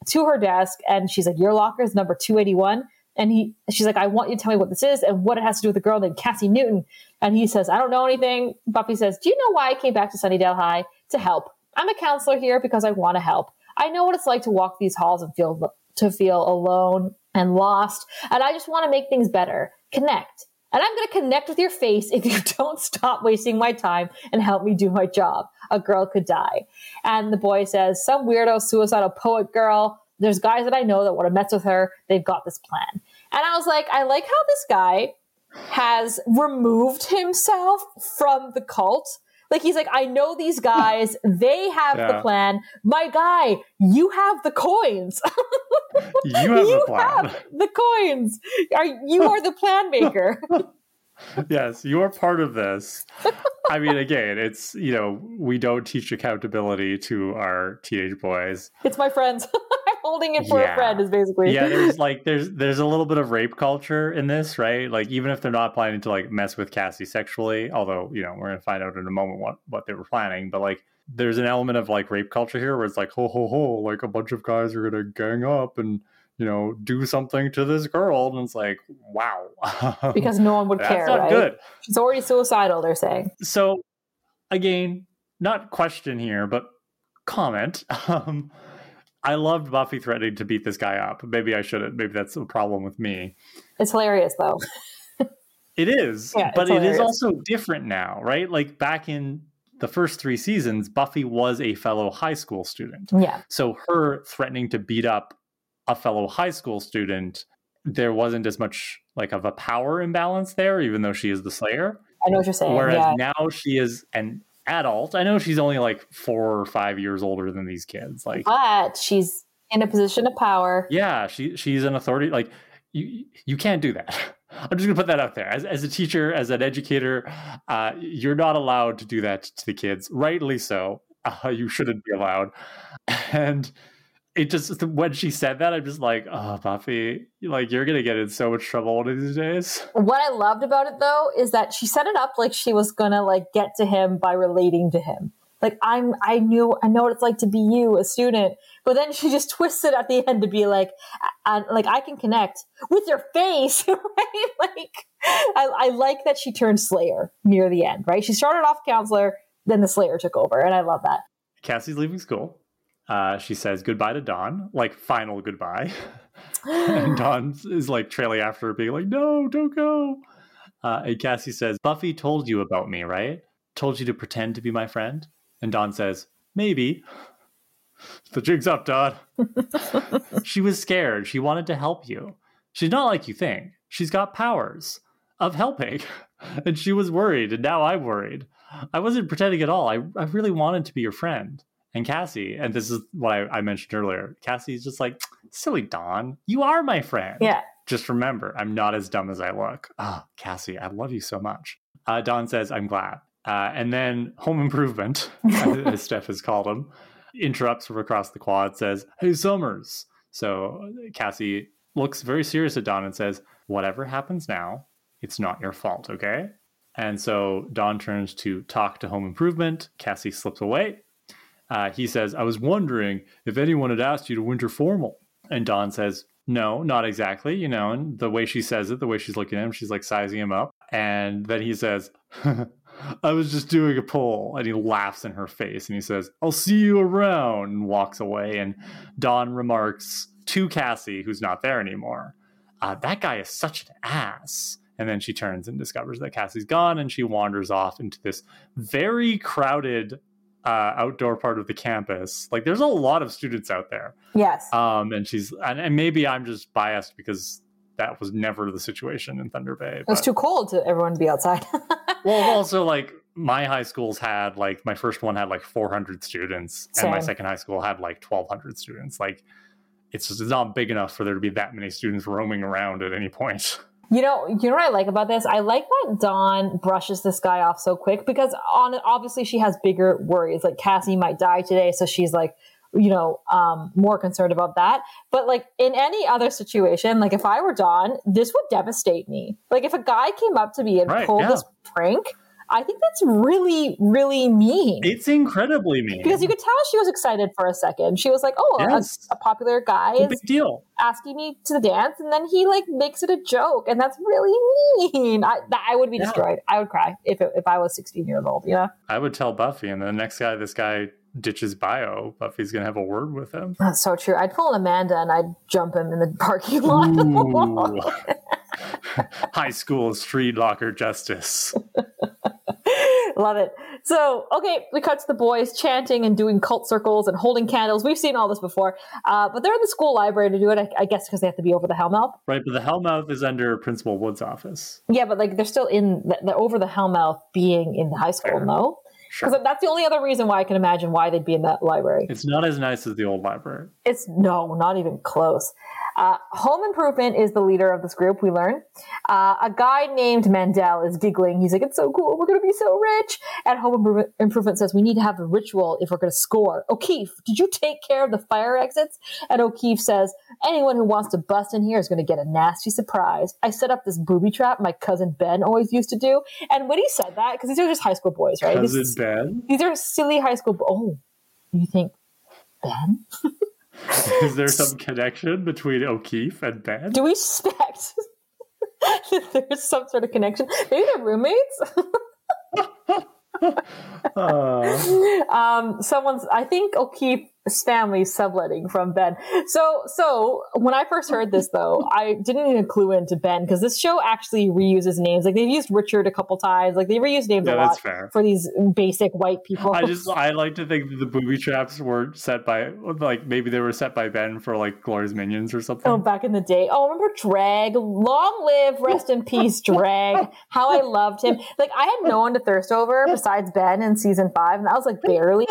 to her desk and she's like, Your locker is number 281. And he, she's like, I want you to tell me what this is and what it has to do with a girl named Cassie Newton. And he says, I don't know anything. Buffy says, Do you know why I came back to Sunnydale High? To help. I'm a counselor here because I want to help. I know what it's like to walk these halls and feel to feel alone and lost, and I just want to make things better. Connect. And I'm going to connect with your face if you don't stop wasting my time and help me do my job. A girl could die. And the boy says, Some weirdo suicidal poet girl. There's guys that I know that want to mess with her. They've got this plan. And I was like, I like how this guy has removed himself from the cult like he's like, I know these guys. They have yeah. the plan. My guy, you have the coins. you have you the plan. Have the coins. Are you are the plan maker? yes, you are part of this. I mean, again, it's you know we don't teach accountability to our teenage boys. It's my friends. Holding it for yeah. a friend. Is basically yeah. There's like there's there's a little bit of rape culture in this, right? Like even if they're not planning to like mess with Cassie sexually, although you know we're gonna find out in a moment what what they were planning, but like there's an element of like rape culture here where it's like ho ho ho, like a bunch of guys are gonna gang up and you know, do something to this girl. And it's like, wow. because no one would care, right? Good. She's already suicidal, they're saying. So, again, not question here, but comment. Um, I loved Buffy threatening to beat this guy up. Maybe I shouldn't. Maybe that's a problem with me. It's hilarious, though. it is. Yeah, but it is also different now, right? Like back in the first three seasons, Buffy was a fellow high school student. Yeah. So her threatening to beat up a fellow high school student, there wasn't as much like of a power imbalance there, even though she is the Slayer. I know what you're saying. Whereas yeah. now she is an adult. I know she's only like four or five years older than these kids. Like, but she's in a position of power. yeah, she she's an authority. Like, you you can't do that. I'm just gonna put that out there. As as a teacher, as an educator, uh, you're not allowed to do that to the kids. Rightly so. Uh, you shouldn't be allowed. And it just when she said that, I'm just like, oh, Buffy, like you're gonna get in so much trouble one of these days. What I loved about it though is that she set it up like she was gonna like get to him by relating to him. Like I'm, I knew, I know what it's like to be you, a student. But then she just twists it at the end to be like, and like I can connect with your face, right? Like I, I like that she turned Slayer near the end, right? She started off counselor, then the Slayer took over, and I love that. Cassie's leaving school. Uh, she says goodbye to Dawn, like final goodbye. and Dawn is like trailing after her, being like, no, don't go. Uh, and Cassie says, Buffy told you about me, right? Told you to pretend to be my friend? And Dawn says, maybe. The jig's up, Dawn. she was scared. She wanted to help you. She's not like you think. She's got powers of helping. And she was worried, and now I'm worried. I wasn't pretending at all. I, I really wanted to be your friend. And Cassie, and this is what I, I mentioned earlier, Cassie's just like, silly Dawn, you are my friend. Yeah. Just remember, I'm not as dumb as I look. Oh, Cassie, I love you so much. Uh, Dawn says, I'm glad. Uh, and then Home Improvement, as Steph has called him, interrupts from across the quad, says, Hey, Summers. So Cassie looks very serious at Dawn and says, Whatever happens now, it's not your fault, okay? And so Dawn turns to talk to Home Improvement. Cassie slips away. Uh, he says, I was wondering if anyone had asked you to winter formal. And Dawn says, No, not exactly. You know, and the way she says it, the way she's looking at him, she's like sizing him up. And then he says, I was just doing a poll. And he laughs in her face and he says, I'll see you around, and walks away. And Dawn remarks to Cassie, who's not there anymore, uh, That guy is such an ass. And then she turns and discovers that Cassie's gone and she wanders off into this very crowded uh, outdoor part of the campus. Like there's a lot of students out there. Yes. Um, and she's, and, and maybe I'm just biased because that was never the situation in Thunder Bay. it was too cold to everyone be outside. well, also like my high schools had like my first one had like 400 students, and my second high school had like 1,200 students. Like it's just it's not big enough for there to be that many students roaming around at any point. You know, you know what I like about this? I like that Dawn brushes this guy off so quick because on obviously she has bigger worries. Like Cassie might die today, so she's like, you know, um, more concerned about that. But like in any other situation, like if I were Dawn, this would devastate me. Like if a guy came up to me and Right, pulled yeah. this prank, I think that's really, really mean. It's incredibly mean. because you could tell she was excited for a second. She was like, "Oh, a- Yes. a, popular guy a is big deal. asking me to the dance and then he like makes it a joke and that's really mean i, I would be Yeah. destroyed i would cry if, it, if i was 16 years old you know I would tell Buffy, and the next guy, this guy ditches bio. Buffy's gonna have a word with him. that's so true i'd pull amanda and i'd jump him in the parking lot High school street locker justice. love it so okay we cut to the boys chanting and doing cult circles and holding candles we've seen all this before uh, but they're in the school library to do it i, I guess because they have to be over the hellmouth Right, but the Hellmouth is under Principal Wood's office. yeah but like they're still in the, they're over the hellmouth being in the high school Fair. no Sure. because that's the only other reason why i can imagine why they'd be in that library It's not as nice as the old library. It's no, not even close. Uh, Home Improvement is the leader of this group, we learn. Uh, a guy named Mandel is giggling. He's like, It's so cool. We're going to be so rich. And Home Improvement- Improvement says, We need to have a ritual if we're going to score. O'Keefe, did you take care of the fire exits? And O'Keefe says, Anyone who wants to bust in here is going to get a nasty surprise. I set up this booby trap my cousin Ben always used to do. And when he said that, because these are just high school boys, right? Cousin These- Ben? these are silly high school. Bo- oh, you think Ben? Is there some connection between O'Keefe and Ben? Do we suspect that there's some sort of connection? Maybe they're roommates. Uh, um, someone's. I think O'Keefe family subletting from Ben. So, so when I first heard this, though, I didn't even clue into Ben because this show actually reuses names. Like they've used Richard a couple times. Like they reuse names Yeah, a lot for these basic white people. I just I like to think that the booby traps were set by like maybe they were set by Ben for like Gloria's minions or something. Oh, back in the day. Oh, remember Dreg? Long live, rest in peace, Dreg. How I loved him. Like I had no one to thirst over besides Ben in season five, and that was like barely.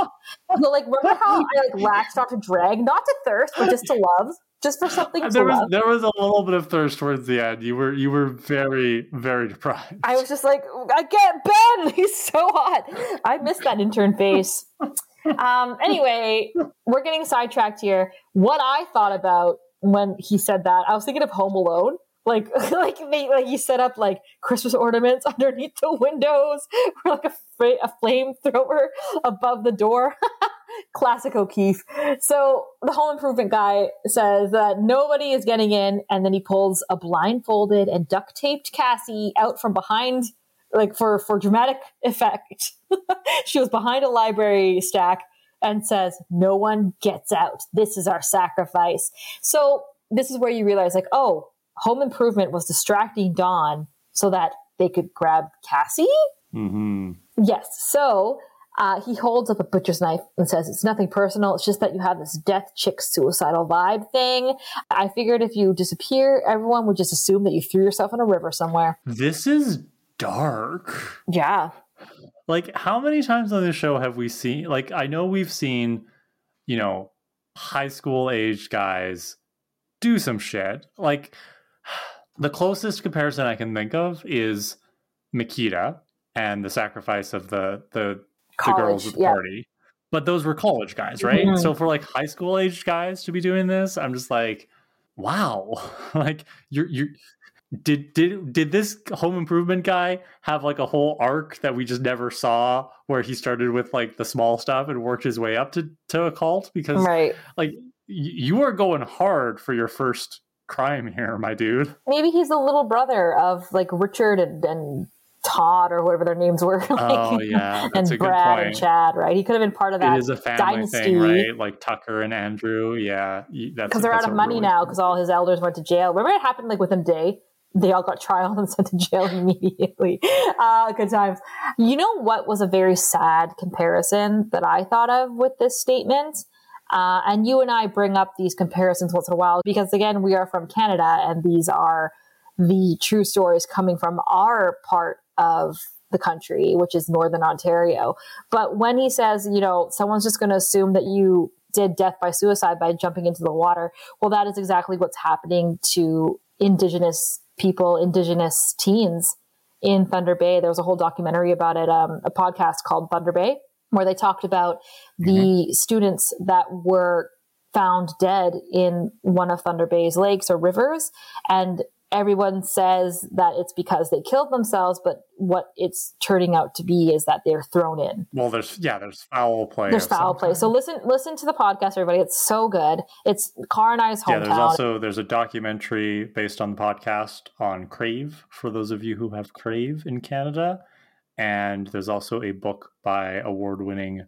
But like, remember how I like latched onto Dreg, not to thirst, but just to love, just for something to there was love. there was a little bit of thirst towards the end. You were you were very very deprived. I was just like, I get Ben. He's so hot. I missed that intern face. Um, anyway, we're getting sidetracked here. What I thought about when he said that, I was thinking of Home Alone. Like, like they, like he set up like Christmas ornaments underneath the windows, or like a, fra- a flamethrower above the door. Classic O'Keefe. So the home improvement guy says that nobody is getting in, and then he pulls a blindfolded and duct taped Cassie out from behind, like for for dramatic effect. she was behind a library stack and says, "No one gets out. This is our sacrifice." So this is where you realize, like, oh, home improvement was distracting Dawn so that they could grab Cassie. hmm Yes. So uh, he holds up a butcher's knife and says, It's nothing personal. It's just that you have this death chick suicidal vibe thing. I figured if you disappear, everyone would just assume that you threw yourself in a river somewhere. This is dark. Yeah. Like how many times on this show have we seen like I know we've seen, you know, high school aged guys do some shit. Like the closest comparison I can think of is Machida and the sacrifice of the the, the girls College, at the yeah. party. But those were college guys, right? Mhm. So for like high school aged guys to be doing this, I'm just like, wow. like you're you're did did did this home improvement guy have like a whole arc that we just never saw where he started with like the small stuff and worked his way up to to a cult because Right. like y- you are going hard for your first crime here my dude Maybe he's a little brother of like Richard and, and Todd or whatever their names were. like, oh yeah and a good Brad and Chad, right? He could have been part of that it is a family dynasty. thing right like tucker and andrew yeah that's because they're out of money really- now because all his elders went to jail. Remember, it happened like within a day. They all got trial and sent to jail immediately. Uh, good times. You know what was a very sad comparison that I thought of with this statement? Uh, and you and I bring up these comparisons once in a while because, again, we are from Canada and these are the true stories coming from our part of the country, which is Northern Ontario. But when he says, you know, someone's just going to assume that you did death by suicide by jumping into the water, well, that is exactly what's happening to Indigenous people, Indigenous teens in Thunder Bay. There was a whole documentary about it, um, a podcast called Thunder Bay, where they talked about the students that were found dead in one of Thunder Bay's lakes or rivers. And everyone says that it's because they killed themselves, but what it's turning out to be is that they're thrown in. well there's yeah there's foul play There's foul play. So listen, listen to the podcast, everybody. It's so good. It's Kara and I's hometown. Yeah, there's also there's a documentary based on the podcast on Crave for those of you who have Crave in Canada, and there's also a book by award-winning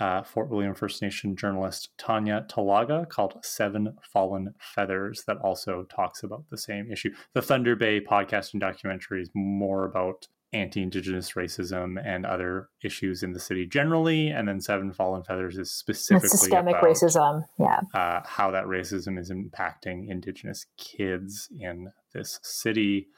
uh, Fort William First Nation journalist Tanya Talaga called Seven Fallen Feathers that also talks about the same issue. The Thunder Bay podcast and documentary is more about anti-indigenous racism and other issues in the city generally, and then Seven Fallen Feathers is specifically It's systemic about racism. Yeah. uh, how that racism is impacting Indigenous kids in this city.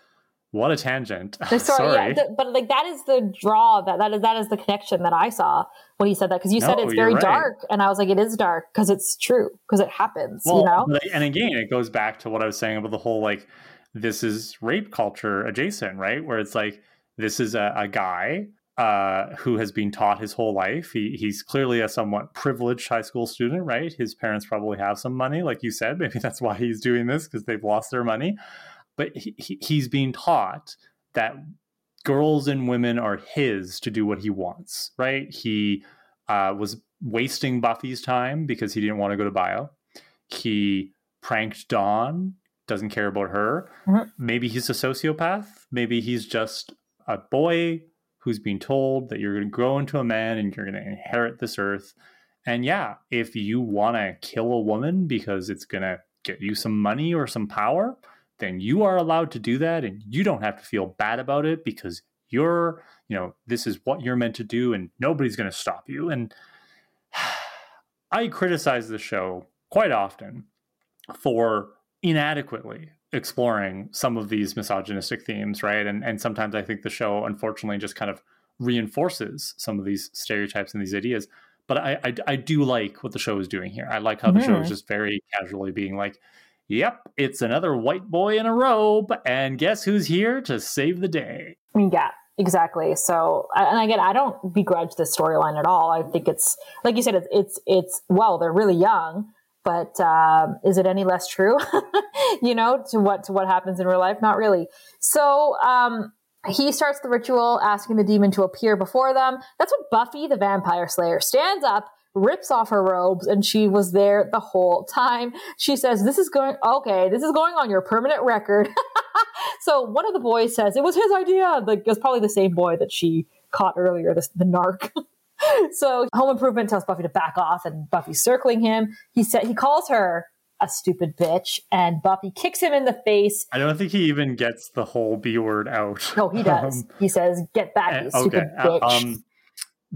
What a tangent! Sorry, Sorry, yeah, but like that is the draw that that is that is the connection that I saw when he said that because you said it's very right. dark and I was like it is dark because it's true because it happens well, you know and again, it goes back to what I was saying about the whole like this is rape culture adjacent, right? Where it's like this is a, a guy uh, who has been taught his whole life. He he's clearly a somewhat privileged high school student, right? His parents probably have some money, like you said. Maybe that's why he's doing this because they've lost their money. But he, he, he's being taught that girls and women are his to do what he wants, right? He uh, was wasting Buffy's time because he didn't want to go to bio. He pranked Dawn, doesn't care about her. Mhm. Maybe he's a sociopath. Maybe he's just a boy who's being told that you're going to grow into a man and you're going to inherit this earth. And yeah, if you want to kill a woman because it's going to get you some money or some power, then you are allowed to do that and you don't have to feel bad about it because you're, you know, this is what you're meant to do and nobody's going to stop you. And I criticize the show quite often for inadequately exploring some of these misogynistic themes, right? And and sometimes I think the show unfortunately just kind of reinforces some of these stereotypes and these ideas. But I I, I do like what the show is doing here. I like how the show is just very casually being like, "Yep, it's another white boy in a robe, and guess who's here to save the day?" Yeah, exactly. So, and again, I don't begrudge this storyline at all. I think it's like you said, it's it's, it's well, they're really young but um, is it any less true you know to what to what happens in real life not really so um, he starts the ritual asking the demon to appear before them that's when buffy the vampire slayer stands up rips off her robes and she was there the whole time she says this is going okay this is going on your permanent record so one of the boys says it was his idea like it was probably the same boy that she caught earlier the, the narc so Home Improvement tells Buffy to back off, and Buffy's circling him. He said he calls her a stupid bitch, and Buffy kicks him in the face. I don't think he even gets the whole B word out. No, he does. Um, he says, "Get back, you eh, stupid okay. Uh, bitch." Um,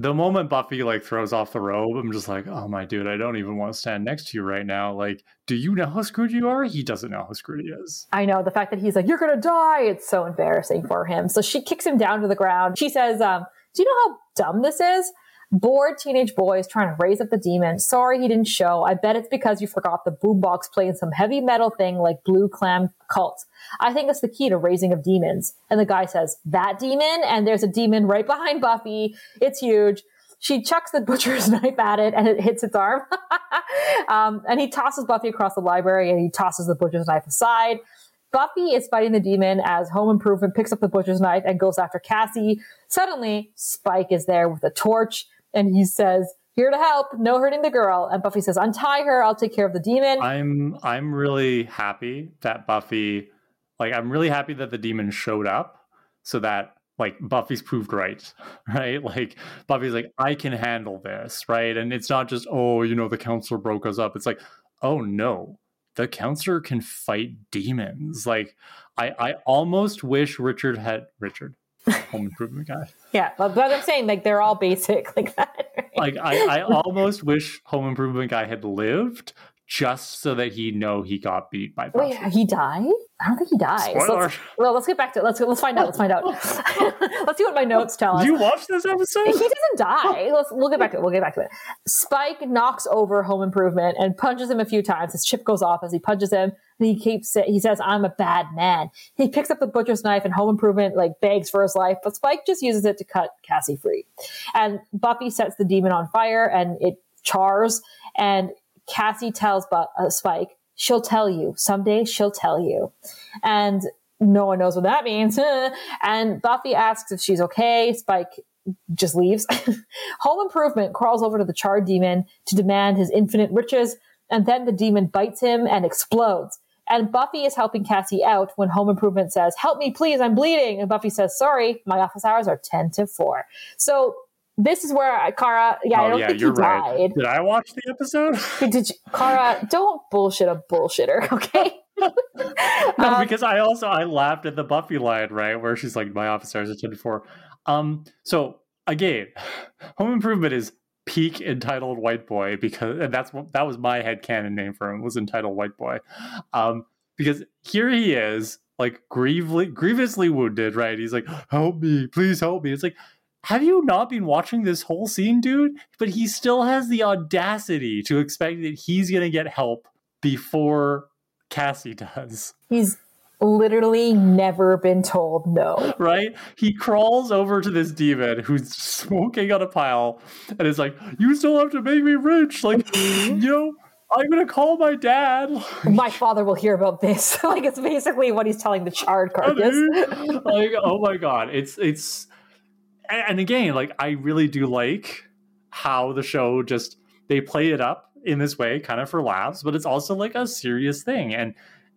the moment Buffy like throws off the robe, I'm just like, oh my dude, I don't even want to stand next to you right now. Like, do you know how screwed you are? He doesn't know how screwed he is. I know the fact that he's like, you're gonna die. It's so embarrassing for him. So she kicks him down to the ground. She says, um, "Do you know how dumb this is?" Bored teenage boy is trying to raise up the demon. Sorry he didn't show. I bet it's because you forgot the boombox playing some heavy metal thing like Blue Clam Cult. I think that's the key to raising of demons. And the guy says, that demon? And there's a demon right behind Buffy. It's huge. She chucks the butcher's knife at it and it hits its arm. um, and he tosses Buffy across the library and he tosses the butcher's knife aside. Buffy is fighting the demon as Home Improvement picks up the butcher's knife and goes after Cassie. Suddenly, Spike is there with a torch and he says, "Here to help, no hurting the girl." And Buffy says, "Untie her. I'll take care of the demon." I'm I'm really happy that Buffy, like, I'm really happy that the demon showed up, so that like Buffy's proved right, right? Like Buffy's like, I can handle this, right? And it's not just, oh, you know, the counselor broke us up. It's like, oh no, the counselor can fight demons. Like, I I almost wish Richard had Richard home improvement guy. Yeah, but, but I'm saying like they're all basic like that. Right? Like I, I almost wish home improvement guy had lived just so that he know he got beat by oh, Buffy. Wait, he died? I don't think he died. Let's, well, let's get back to it. Let's let's find out. Let's find out. let's see what my notes tell us. Did you watch this episode? He doesn't die. Let's we'll get back to it. We'll get back to it. Spike knocks over Home Improvement and punches him a few times. His chip goes off as he punches him. He keeps it. He says, "I'm a bad man." He picks up the butcher's knife and Home Improvement like begs for his life, but Spike just uses it to cut Cassie free. And Buffy sets the demon on fire, and it chars. And Cassie tells uh, Spike, she'll tell you. Someday she'll tell you. And no one knows what that means. and Buffy asks if she's okay. Spike just leaves. Home Improvement crawls over to the charred demon to demand his infinite riches, and then the demon bites him and explodes. And Buffy is helping Cassie out when Home Improvement says, Help me, please, I'm bleeding. And Buffy says, Sorry, my office hours are 10 to 4. So this is where I, Kara, yeah, oh, I don't yeah, think he right. died. Did I watch the episode? Did you, Kara? Don't bullshit a bullshitter, okay? no, um, because I also I laughed at the Buffy line, right, where she's like, "My officers are ten four. Um, so again, Home Improvement is peak entitled white boy because and that's what that was my head canon name for him was entitled white boy, um, because here he is like grievously grievously wounded, right? He's like, "Help me, please help me." It's like have you not been watching this whole scene, dude? But he still has the audacity to expect that he's going to get help before Cassie does. He's literally never been told no. Right? He crawls over to this demon who's smoking on a pile and is like, You still have to make me rich. Like, mm-hmm. you know. I'm gonna call my dad. My father will hear about this. like it's basically what he's telling the charred carcass. like, oh my god, it's it's and again, like I really do like how the show just they play it up in this way, kind of for laughs, but it's also like a serious thing. And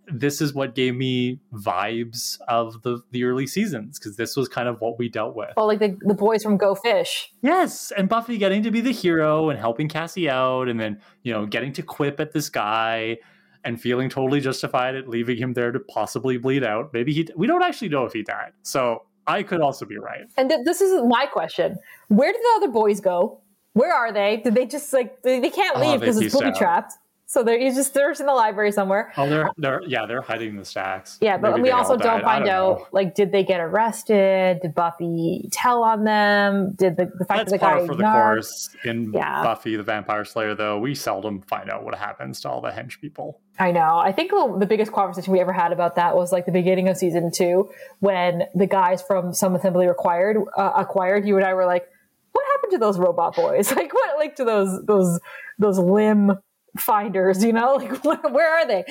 this is what gave me vibes of the the early seasons because this was kind of what we dealt with. Oh, like the, the boys from Go Fish. Yes, and Buffy getting to be the hero and helping Cassie out, and then you know getting to quip at this guy and feeling totally justified at leaving him there to possibly bleed out. Maybe he we don't actually know if he died, so I could also be right. And th- this is my question: Where did the other boys go? Where are they? Did they just like they, they can't Oh, leave because it's booby trapped? So they're he's just they're in the library somewhere. Oh, they're they're yeah, they're hiding the stacks. Yeah, but Maybe we also don't. Find don't out know. like did they get arrested? Did Buffy tell on them? Did the, the fact That's that the guy par for the course in Yeah. Buffy the Vampire Slayer. Though we seldom find out what happens to all the hench people. I know. I think the, the biggest conversation we ever had about that was like the beginning of season two when the guys from Some Assembly Required uh, acquired. You and I were like, "What happened to those robot boys? Like what? Like to those those those limb finders? You know, like where, where are they?"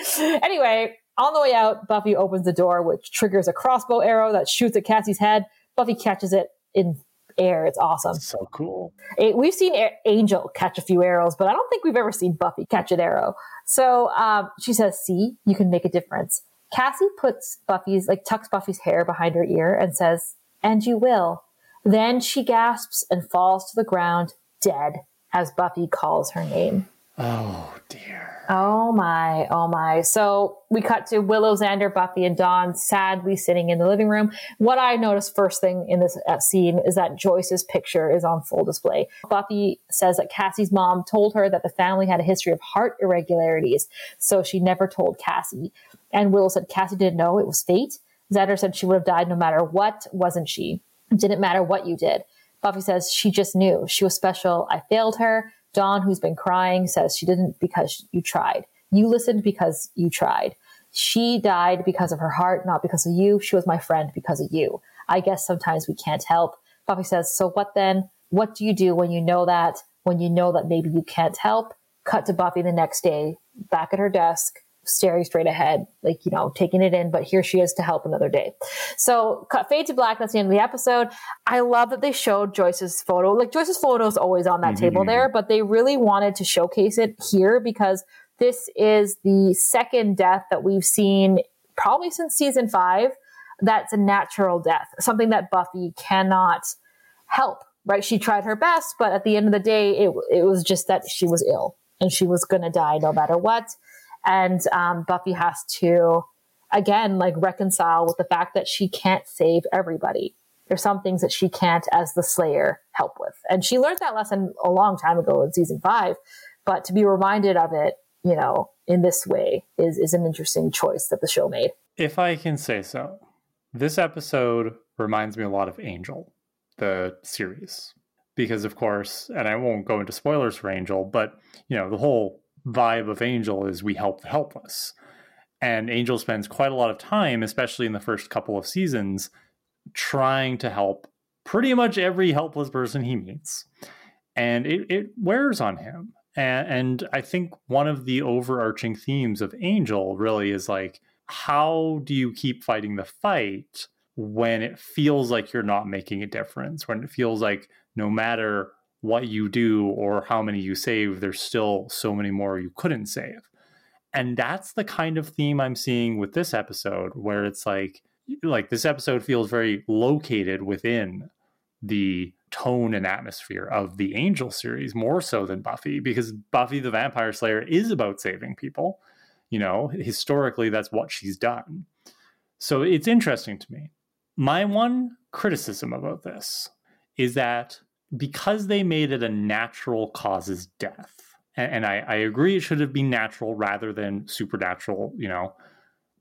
Anyway, on the way out, Buffy opens the door, which triggers a crossbow arrow that shoots at Cassie's head. Buffy catches it in air. It's awesome. So cool. We've seen A- Angel catch a few arrows, but I don't think we've ever seen Buffy catch an arrow. So um, she says, "See, you can make a difference." Cassie puts Buffy's like tucks Buffy's hair behind her ear and says, "And you will." Then she gasps and falls to the ground, dead, as Buffy calls her name. Oh dear. Oh my, oh my. So we cut to Willow, Xander, Buffy, and Dawn sadly sitting in the living room. What I noticed first thing in this uh, scene is that Joyce's picture is on full display. Buffy says that Cassie's mom told her that the family had a history of heart irregularities, so she never told Cassie. And Willow said Cassie didn't know it was fate. Xander said she would have died no matter what, wasn't she? It didn't matter what you did. Buffy says she just knew. She was special. I failed her. Dawn, who's been crying, says she didn't because you tried. You listened because you tried. She died because of her heart, not because of you. She was my friend because of you. I guess sometimes we can't help. Buffy says, So what then? What do you do when you know that? When you know that maybe you can't help? Cut to Buffy the next day, back at her desk, staring straight ahead, like, you know, taking it in, but here she is to help another day. So cut fade to black. That's the end of the episode. I love that they showed Joyce's photo. Like Joyce's photo is always on that mm-hmm. table there, but they really wanted to showcase it here because this is the second death that we've seen probably since season five. That's a natural death, something that Buffy cannot help. Right? She tried her best, but at the end of the day, it it was just that she was ill and she was going to die no matter what. And um, Buffy has to again like reconcile with the fact that she can't save everybody. There's some things that she can't as the slayer help with. And she learned that lesson a long time ago in season five but to be reminded of it you know in this way is is an interesting choice that the show made. If I can say so, this episode reminds me a lot of Angel, the series. Because, of course, and I won't go into spoilers for Angel, but, you know, the whole vibe of Angel is we help the helpless. And Angel spends quite a lot of time, especially in the first couple of seasons, trying to help pretty much every helpless person he meets. And it, it wears on him. And, and I think one of the overarching themes of Angel really is like, how do you keep fighting the fight when it feels like you're not making a difference? When it feels like no matter what you do or how many you save, there's still so many more you couldn't save. And that's the kind of theme I'm seeing with this episode, where it's like, like this episode feels very located within the tone and atmosphere of the Angel series more so than Buffy, because Buffy the Vampire Slayer is about saving people. You know, historically, that's what she's done. So it's interesting to me. My one criticism about this is that because they made it a natural causes death, and, and I, I agree it should have been natural rather than supernatural, you know,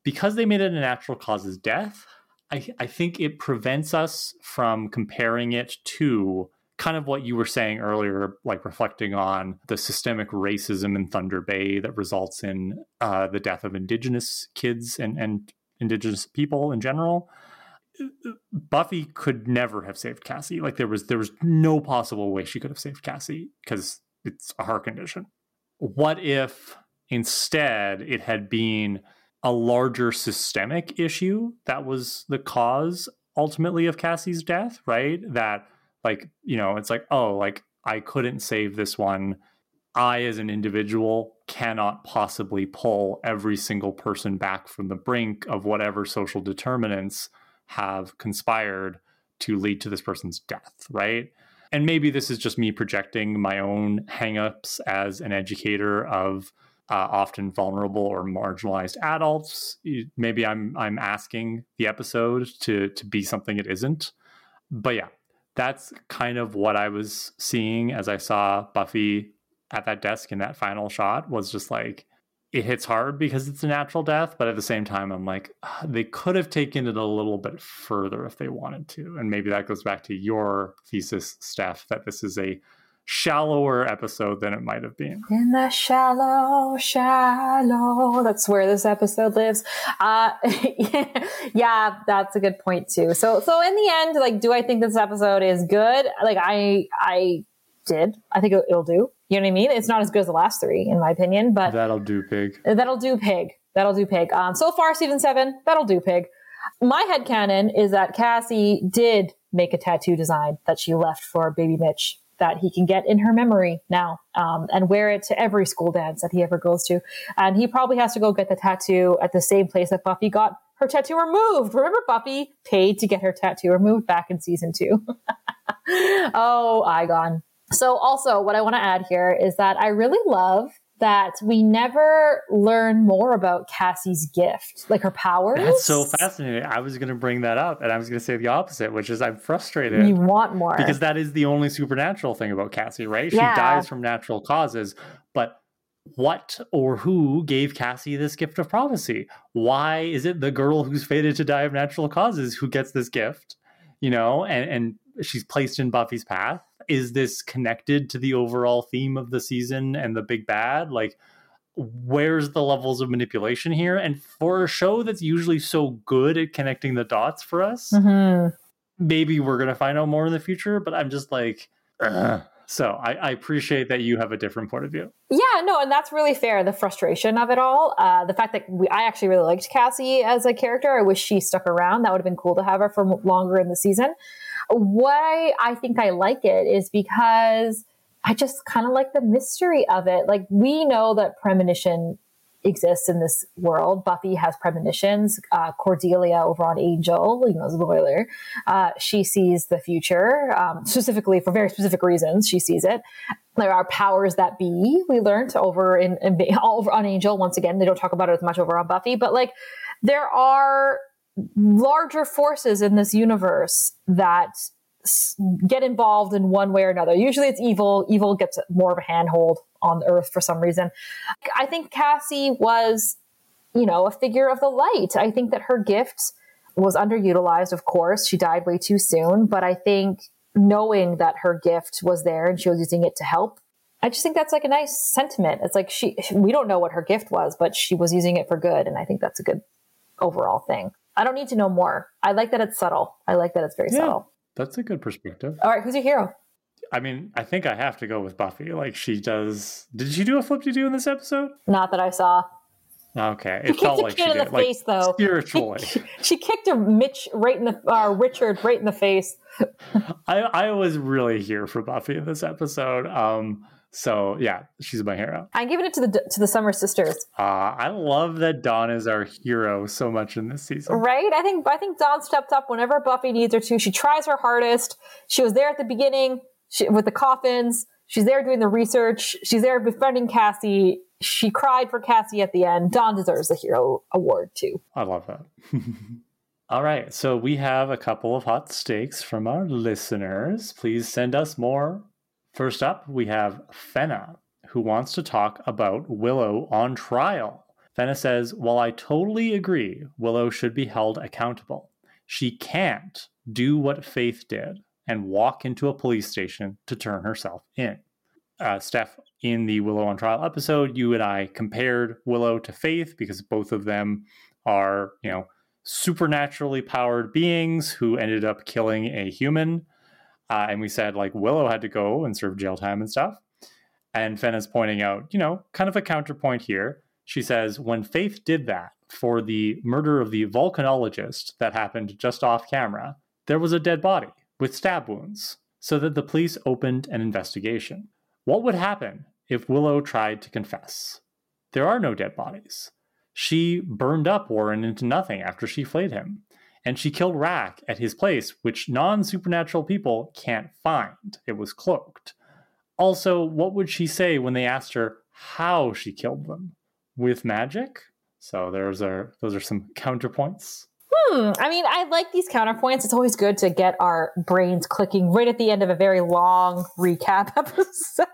because they made it a natural causes death, I, I think it prevents us from comparing it to kind of what you were saying earlier, like reflecting on the systemic racism in Thunder Bay that results in uh, the death of Indigenous kids and, and Indigenous people in general. Buffy could never have saved Cassie. Like there was there was no possible way she could have saved Cassie because it's a heart condition. What if instead it had been a larger systemic issue that was the cause ultimately of Cassie's death, right? That like, you know, it's like, oh, like I couldn't save this one I, as an individual, cannot possibly pull every single person back from the brink of whatever social determinants have conspired to lead to this person's death, right? And maybe this is just me projecting my own hangups as an educator of uh, often vulnerable or marginalized adults. Maybe I'm I'm asking the episode to to be something it isn't. But yeah, that's kind of what I was seeing as I saw Buffy at that desk in that final shot was just like it hits hard because it's a natural death, but at the same time, I'm like, they could have taken it a little bit further if they wanted to. And maybe that goes back to your thesis, Steph, that this is a shallower episode than it might have been. In the shallow, shallow. That's where this episode lives. Uh, yeah, that's a good point too. So, so in the end, like, do I think this episode is good? Like, I, I did. I think it'll do. You know what I mean? It's not as good as the last three, in my opinion, but that'll do pig. That'll do pig. That'll do pig. Um, so far, season seven, that'll do pig. My head canon is that Cassie did make a tattoo design that she left for baby Mitch that he can get in her memory now um, and wear it to every school dance that he ever goes to. And he probably has to go get the tattoo at the same place that Buffy got her tattoo removed. Remember, Buffy paid to get her tattoo removed back in season two. oh, Igon. So also what I want to add here is that I really love that we never learn more about Cassie's gift, like her powers. That's so fascinating. I was going to bring that up, and I was going to say the opposite, which is I'm frustrated. You want more because that is the only supernatural thing about Cassie, right? Yeah. She dies from natural causes, but what or who gave Cassie this gift of prophecy? Why is it the girl who's fated to die of natural causes who gets this gift? You know, and and she's placed in Buffy's path is this connected to the overall theme of the season and the big bad? Like, where's the levels of manipulation here? And for a show that's usually so good at connecting the dots for us, mm-hmm. maybe we're gonna find out more in the future. But I'm just like, Ugh. so I, I, appreciate that you have a different point of view. Yeah, no, and that's really fair. The frustration of it all, uh, the fact that we, I actually really liked Cassie as a character. I wish she stuck around. That would have been cool to have her for longer in the season. Why I think I like it is because I just kind of like the mystery of it. Like we know that premonition exists in this world. Buffy has premonitions. Uh, Cordelia over on Angel, you know, spoiler, uh, she sees the future, um, specifically for very specific reasons. She sees it. There are powers that be. We learned over in, in over on Angel. Once again, they don't talk about it as much over on Buffy, but like there are larger forces in this universe that get involved in one way or another. Usually it's evil. Evil gets more of a handhold on Earth for some reason. I think Cassie was, you know, a figure of the light. I think that her gift was underutilized, of course. She died way too soon. But I think knowing that her gift was there and she was using it to help, I just think that's like a nice sentiment. It's like she, we don't know what her gift was, but she was using it for good. And I think that's a good overall thing. I don't need to know more. I like that it's subtle. I like that it's very yeah, subtle. That's a good perspective. All right, who's your hero? I mean, I think I have to go with Buffy. Like she does. Did she do a flip to do in this episode? Not that I saw. Okay, it felt like she did. In the like, face, though. Spiritually, she, she, kicked a Mitch right in the uh, Richard right in the face. I I was really here for Buffy in this episode. Um, so yeah, she's my hero. I'm giving it to the to the Summer Sisters. Uh, I love that Dawn is our hero so much in this season. Right? I think I think Dawn stepped up whenever Buffy needs her to. She tries her hardest. She was there at the beginning she, with the coffins. She's there doing the research. She's there befriending Cassie. She cried for Cassie at the end. Dawn deserves the hero award too. I love that. All right, so we have a couple of hot stakes from our listeners. Please send us more First up, we have Fenna, who wants to talk about Willow on trial. Fenna says, While I totally agree Willow should be held accountable, she can't do what Faith did and walk into a police station to turn herself in. Uh, Steph, in the Willow on trial episode, you and I compared Willow to Faith because both of them are, you know, supernaturally powered beings who ended up killing a human. Uh, and we said like Willow had to go and serve jail time and stuff. And Fenn is pointing out, you know, kind of a counterpoint here. She says, when Faith did that for the murder of the volcanologist that happened just off camera, there was a dead body with stab wounds, so that the police opened an investigation. What would happen if Willow tried to confess. There are no dead bodies. She burned up Warren into nothing after she flayed him, and she killed Rack at his place, which non supernatural people can't find. It was cloaked. Also, what would she say when they asked her how she killed them? With magic? So there's our those are some counterpoints. Hmm. I mean, I like these counterpoints. It's always good to get our brains clicking right at the end of a very long recap episode.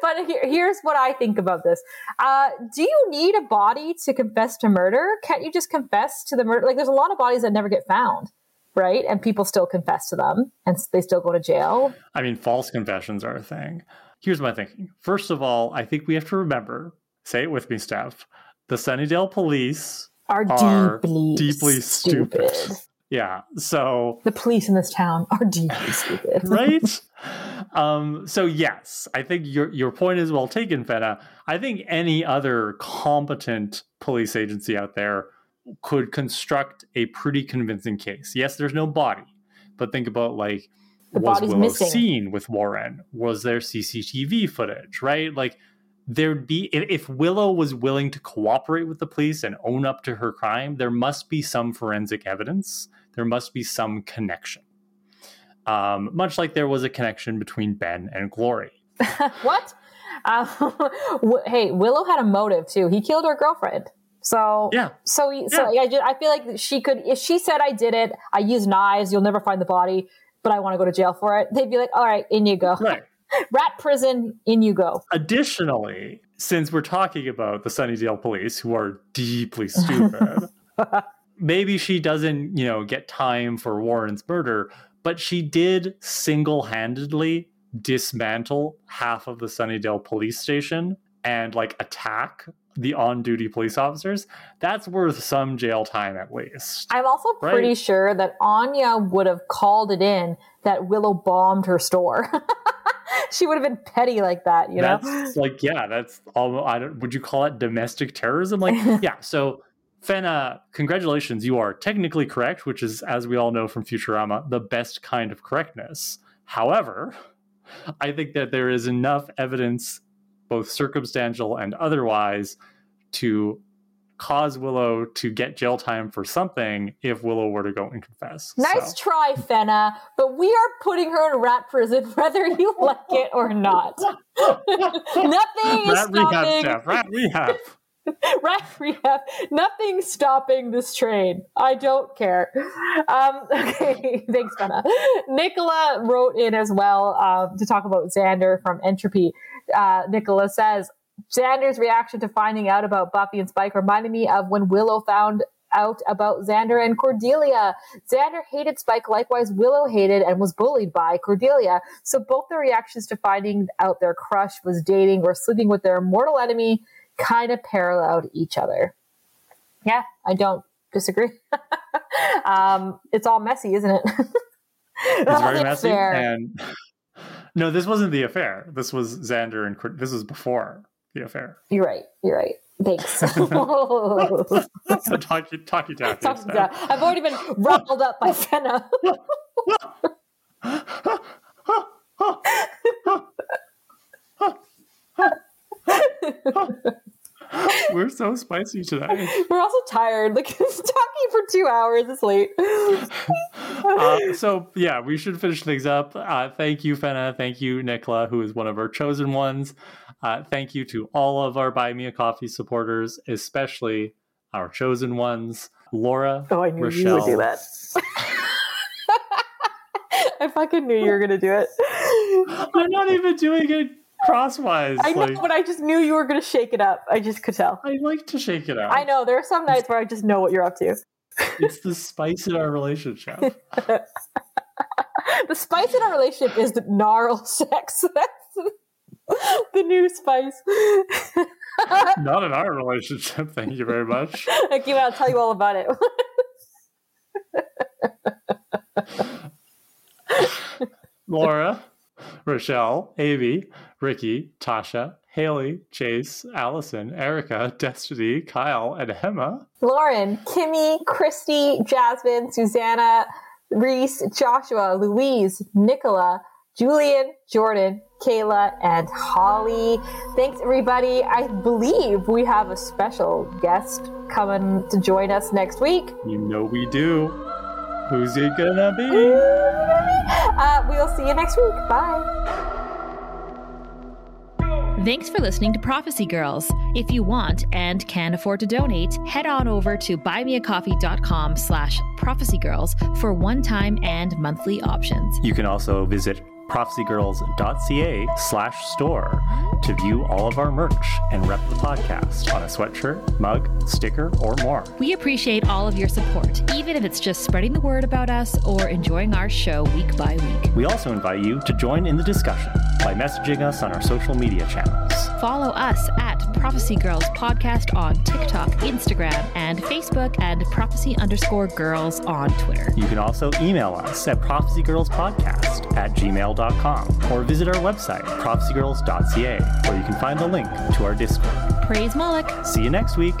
but here, here's what I think about this. Uh, do you need a body to confess to murder? Can't you just confess to the murder? Like, there's a lot of bodies that never get found, right? And people still confess to them and they still go to jail. I mean, false confessions are a thing. Here's my thinking. First of all, I think we have to remember, say it with me, Steph, the Sunnydale police are, are deeply, deeply stupid. stupid. Yeah. So The police in this town are deeply stupid. right? um, so yes, I think your your point is well taken, Fenna. I think any other competent police agency out there could construct a pretty convincing case. Yes, there's no body, but think about like The was Willow missing. seen with Warren? Was there CCTV footage? Right? Like there'd be if, Willow was willing to cooperate with the police and own up to her crime, there must be some forensic evidence. There must be some connection. Um, much like there was a connection between Ben and Glory. what? Uh, hey, Willow had a motive too. He killed her girlfriend. So Yeah. So so I, ju- I feel like she could if she said I did it. I used knives. You'll never find the body, but I want to go to jail for it. They'd be like, all right, in you go. Right. Rat prison, in you go. Additionally, since we're talking about the Sunnydale police who are deeply stupid, maybe she doesn't, you know, get time for Warren's murder, but she did single-handedly dismantle half of the Sunnydale police station and like attack the on-duty police officers. That's worth some jail time at least. I'm also pretty Right. sure that Anya would have called it in that Willow bombed her store. she would have been petty like that, you know? that's like yeah that's all i don't would you call it domestic terrorism like yeah so fenna congratulations you are technically correct which is as we all know from futurama the best kind of correctness however i think that there is enough evidence both circumstantial and otherwise to cause willow to get jail time for something if willow were to go and confess Nice So- try, Fenna, but we are putting her in rat prison whether you like it or not. Nothing is rat rehab stopping staff rat rehab rat rehab. Nothing stopping this train. I don't care. Um, okay, thanks, Fenna. Nicola wrote in as well um, to talk about Xander from Entropy. Uh, Nicola says Xander's reaction to finding out about Buffy and Spike reminded me of when Willow found out about Xander and Cordelia. Xander hated Spike, likewise, Willow hated and was bullied by Cordelia. So both their reactions to finding out their crush was dating or sleeping with their mortal enemy kind of paralleled each other. Yeah, I don't disagree. um, it's all messy, isn't it? It's very messy. And no, this wasn't the affair. This was Xander and Cord- this was before the affair. You're right. You're right. Thanks. So talk you talk you down. Talk to that. I've already been ruffled up by Fenna. We're so spicy today. We're also tired. Like talking for two hours is late. Uh, so yeah, we should finish things up. Uh, thank you, Fenna. Thank you, Nicola, who is one of our chosen ones. Uh, thank you to all of our Buy Me a Coffee supporters, especially our chosen ones, Laura, Oh, I knew Rachelle, you would do that. I fucking knew you were gonna do it. I'm not even doing it crosswise. I know, like, but I just knew you were gonna shake it up. I just could tell. I like to shake it up. I know there are some nights where I just know what you're up to. It's the spice in our relationship. The spice in our relationship is the gnarl sex. That's the new spice. Not in our relationship. Thank you very much. I'll tell you all about it. Laura, Rachelle, Amie, Rickey, Tasha, Haley, Jace, Allison, Erika, Destiny, Kyle, and Emma. Lauren, Kimmie, Kristi, Jasmine, Suzannah, Reece, Joshua, Louise, Nicola, Julian, Jordan, Kala, and Holli. Thanks, everybody. I believe we have a special guest coming to join us next week. You know we do. Who's it gonna be? Uh, we'll see you next week. Bye. Thanks for listening to Prophecy Girls. If you want and can afford to donate, head on over to buymeacoffee.com slash prophecygirls for one-time and monthly options. You can also visit prophecygirls.ca slash store to view all of our merch and rep the podcast on a sweatshirt, mug, sticker, or more. We appreciate all of your support, even if it's just spreading the word about us or enjoying our show week by week. We also invite you to join in the discussion by messaging us on our social media channels. Follow us at Prophecy Girls Podcast on TikTok, Instagram, and Facebook, and Prophecy underscore girls on Twitter. You can also email us at prophecygirlspodcast at gmail.com or visit our website, prophecygirls.ca, where you can find the link to our Discord. Praise Moloch! See you next week.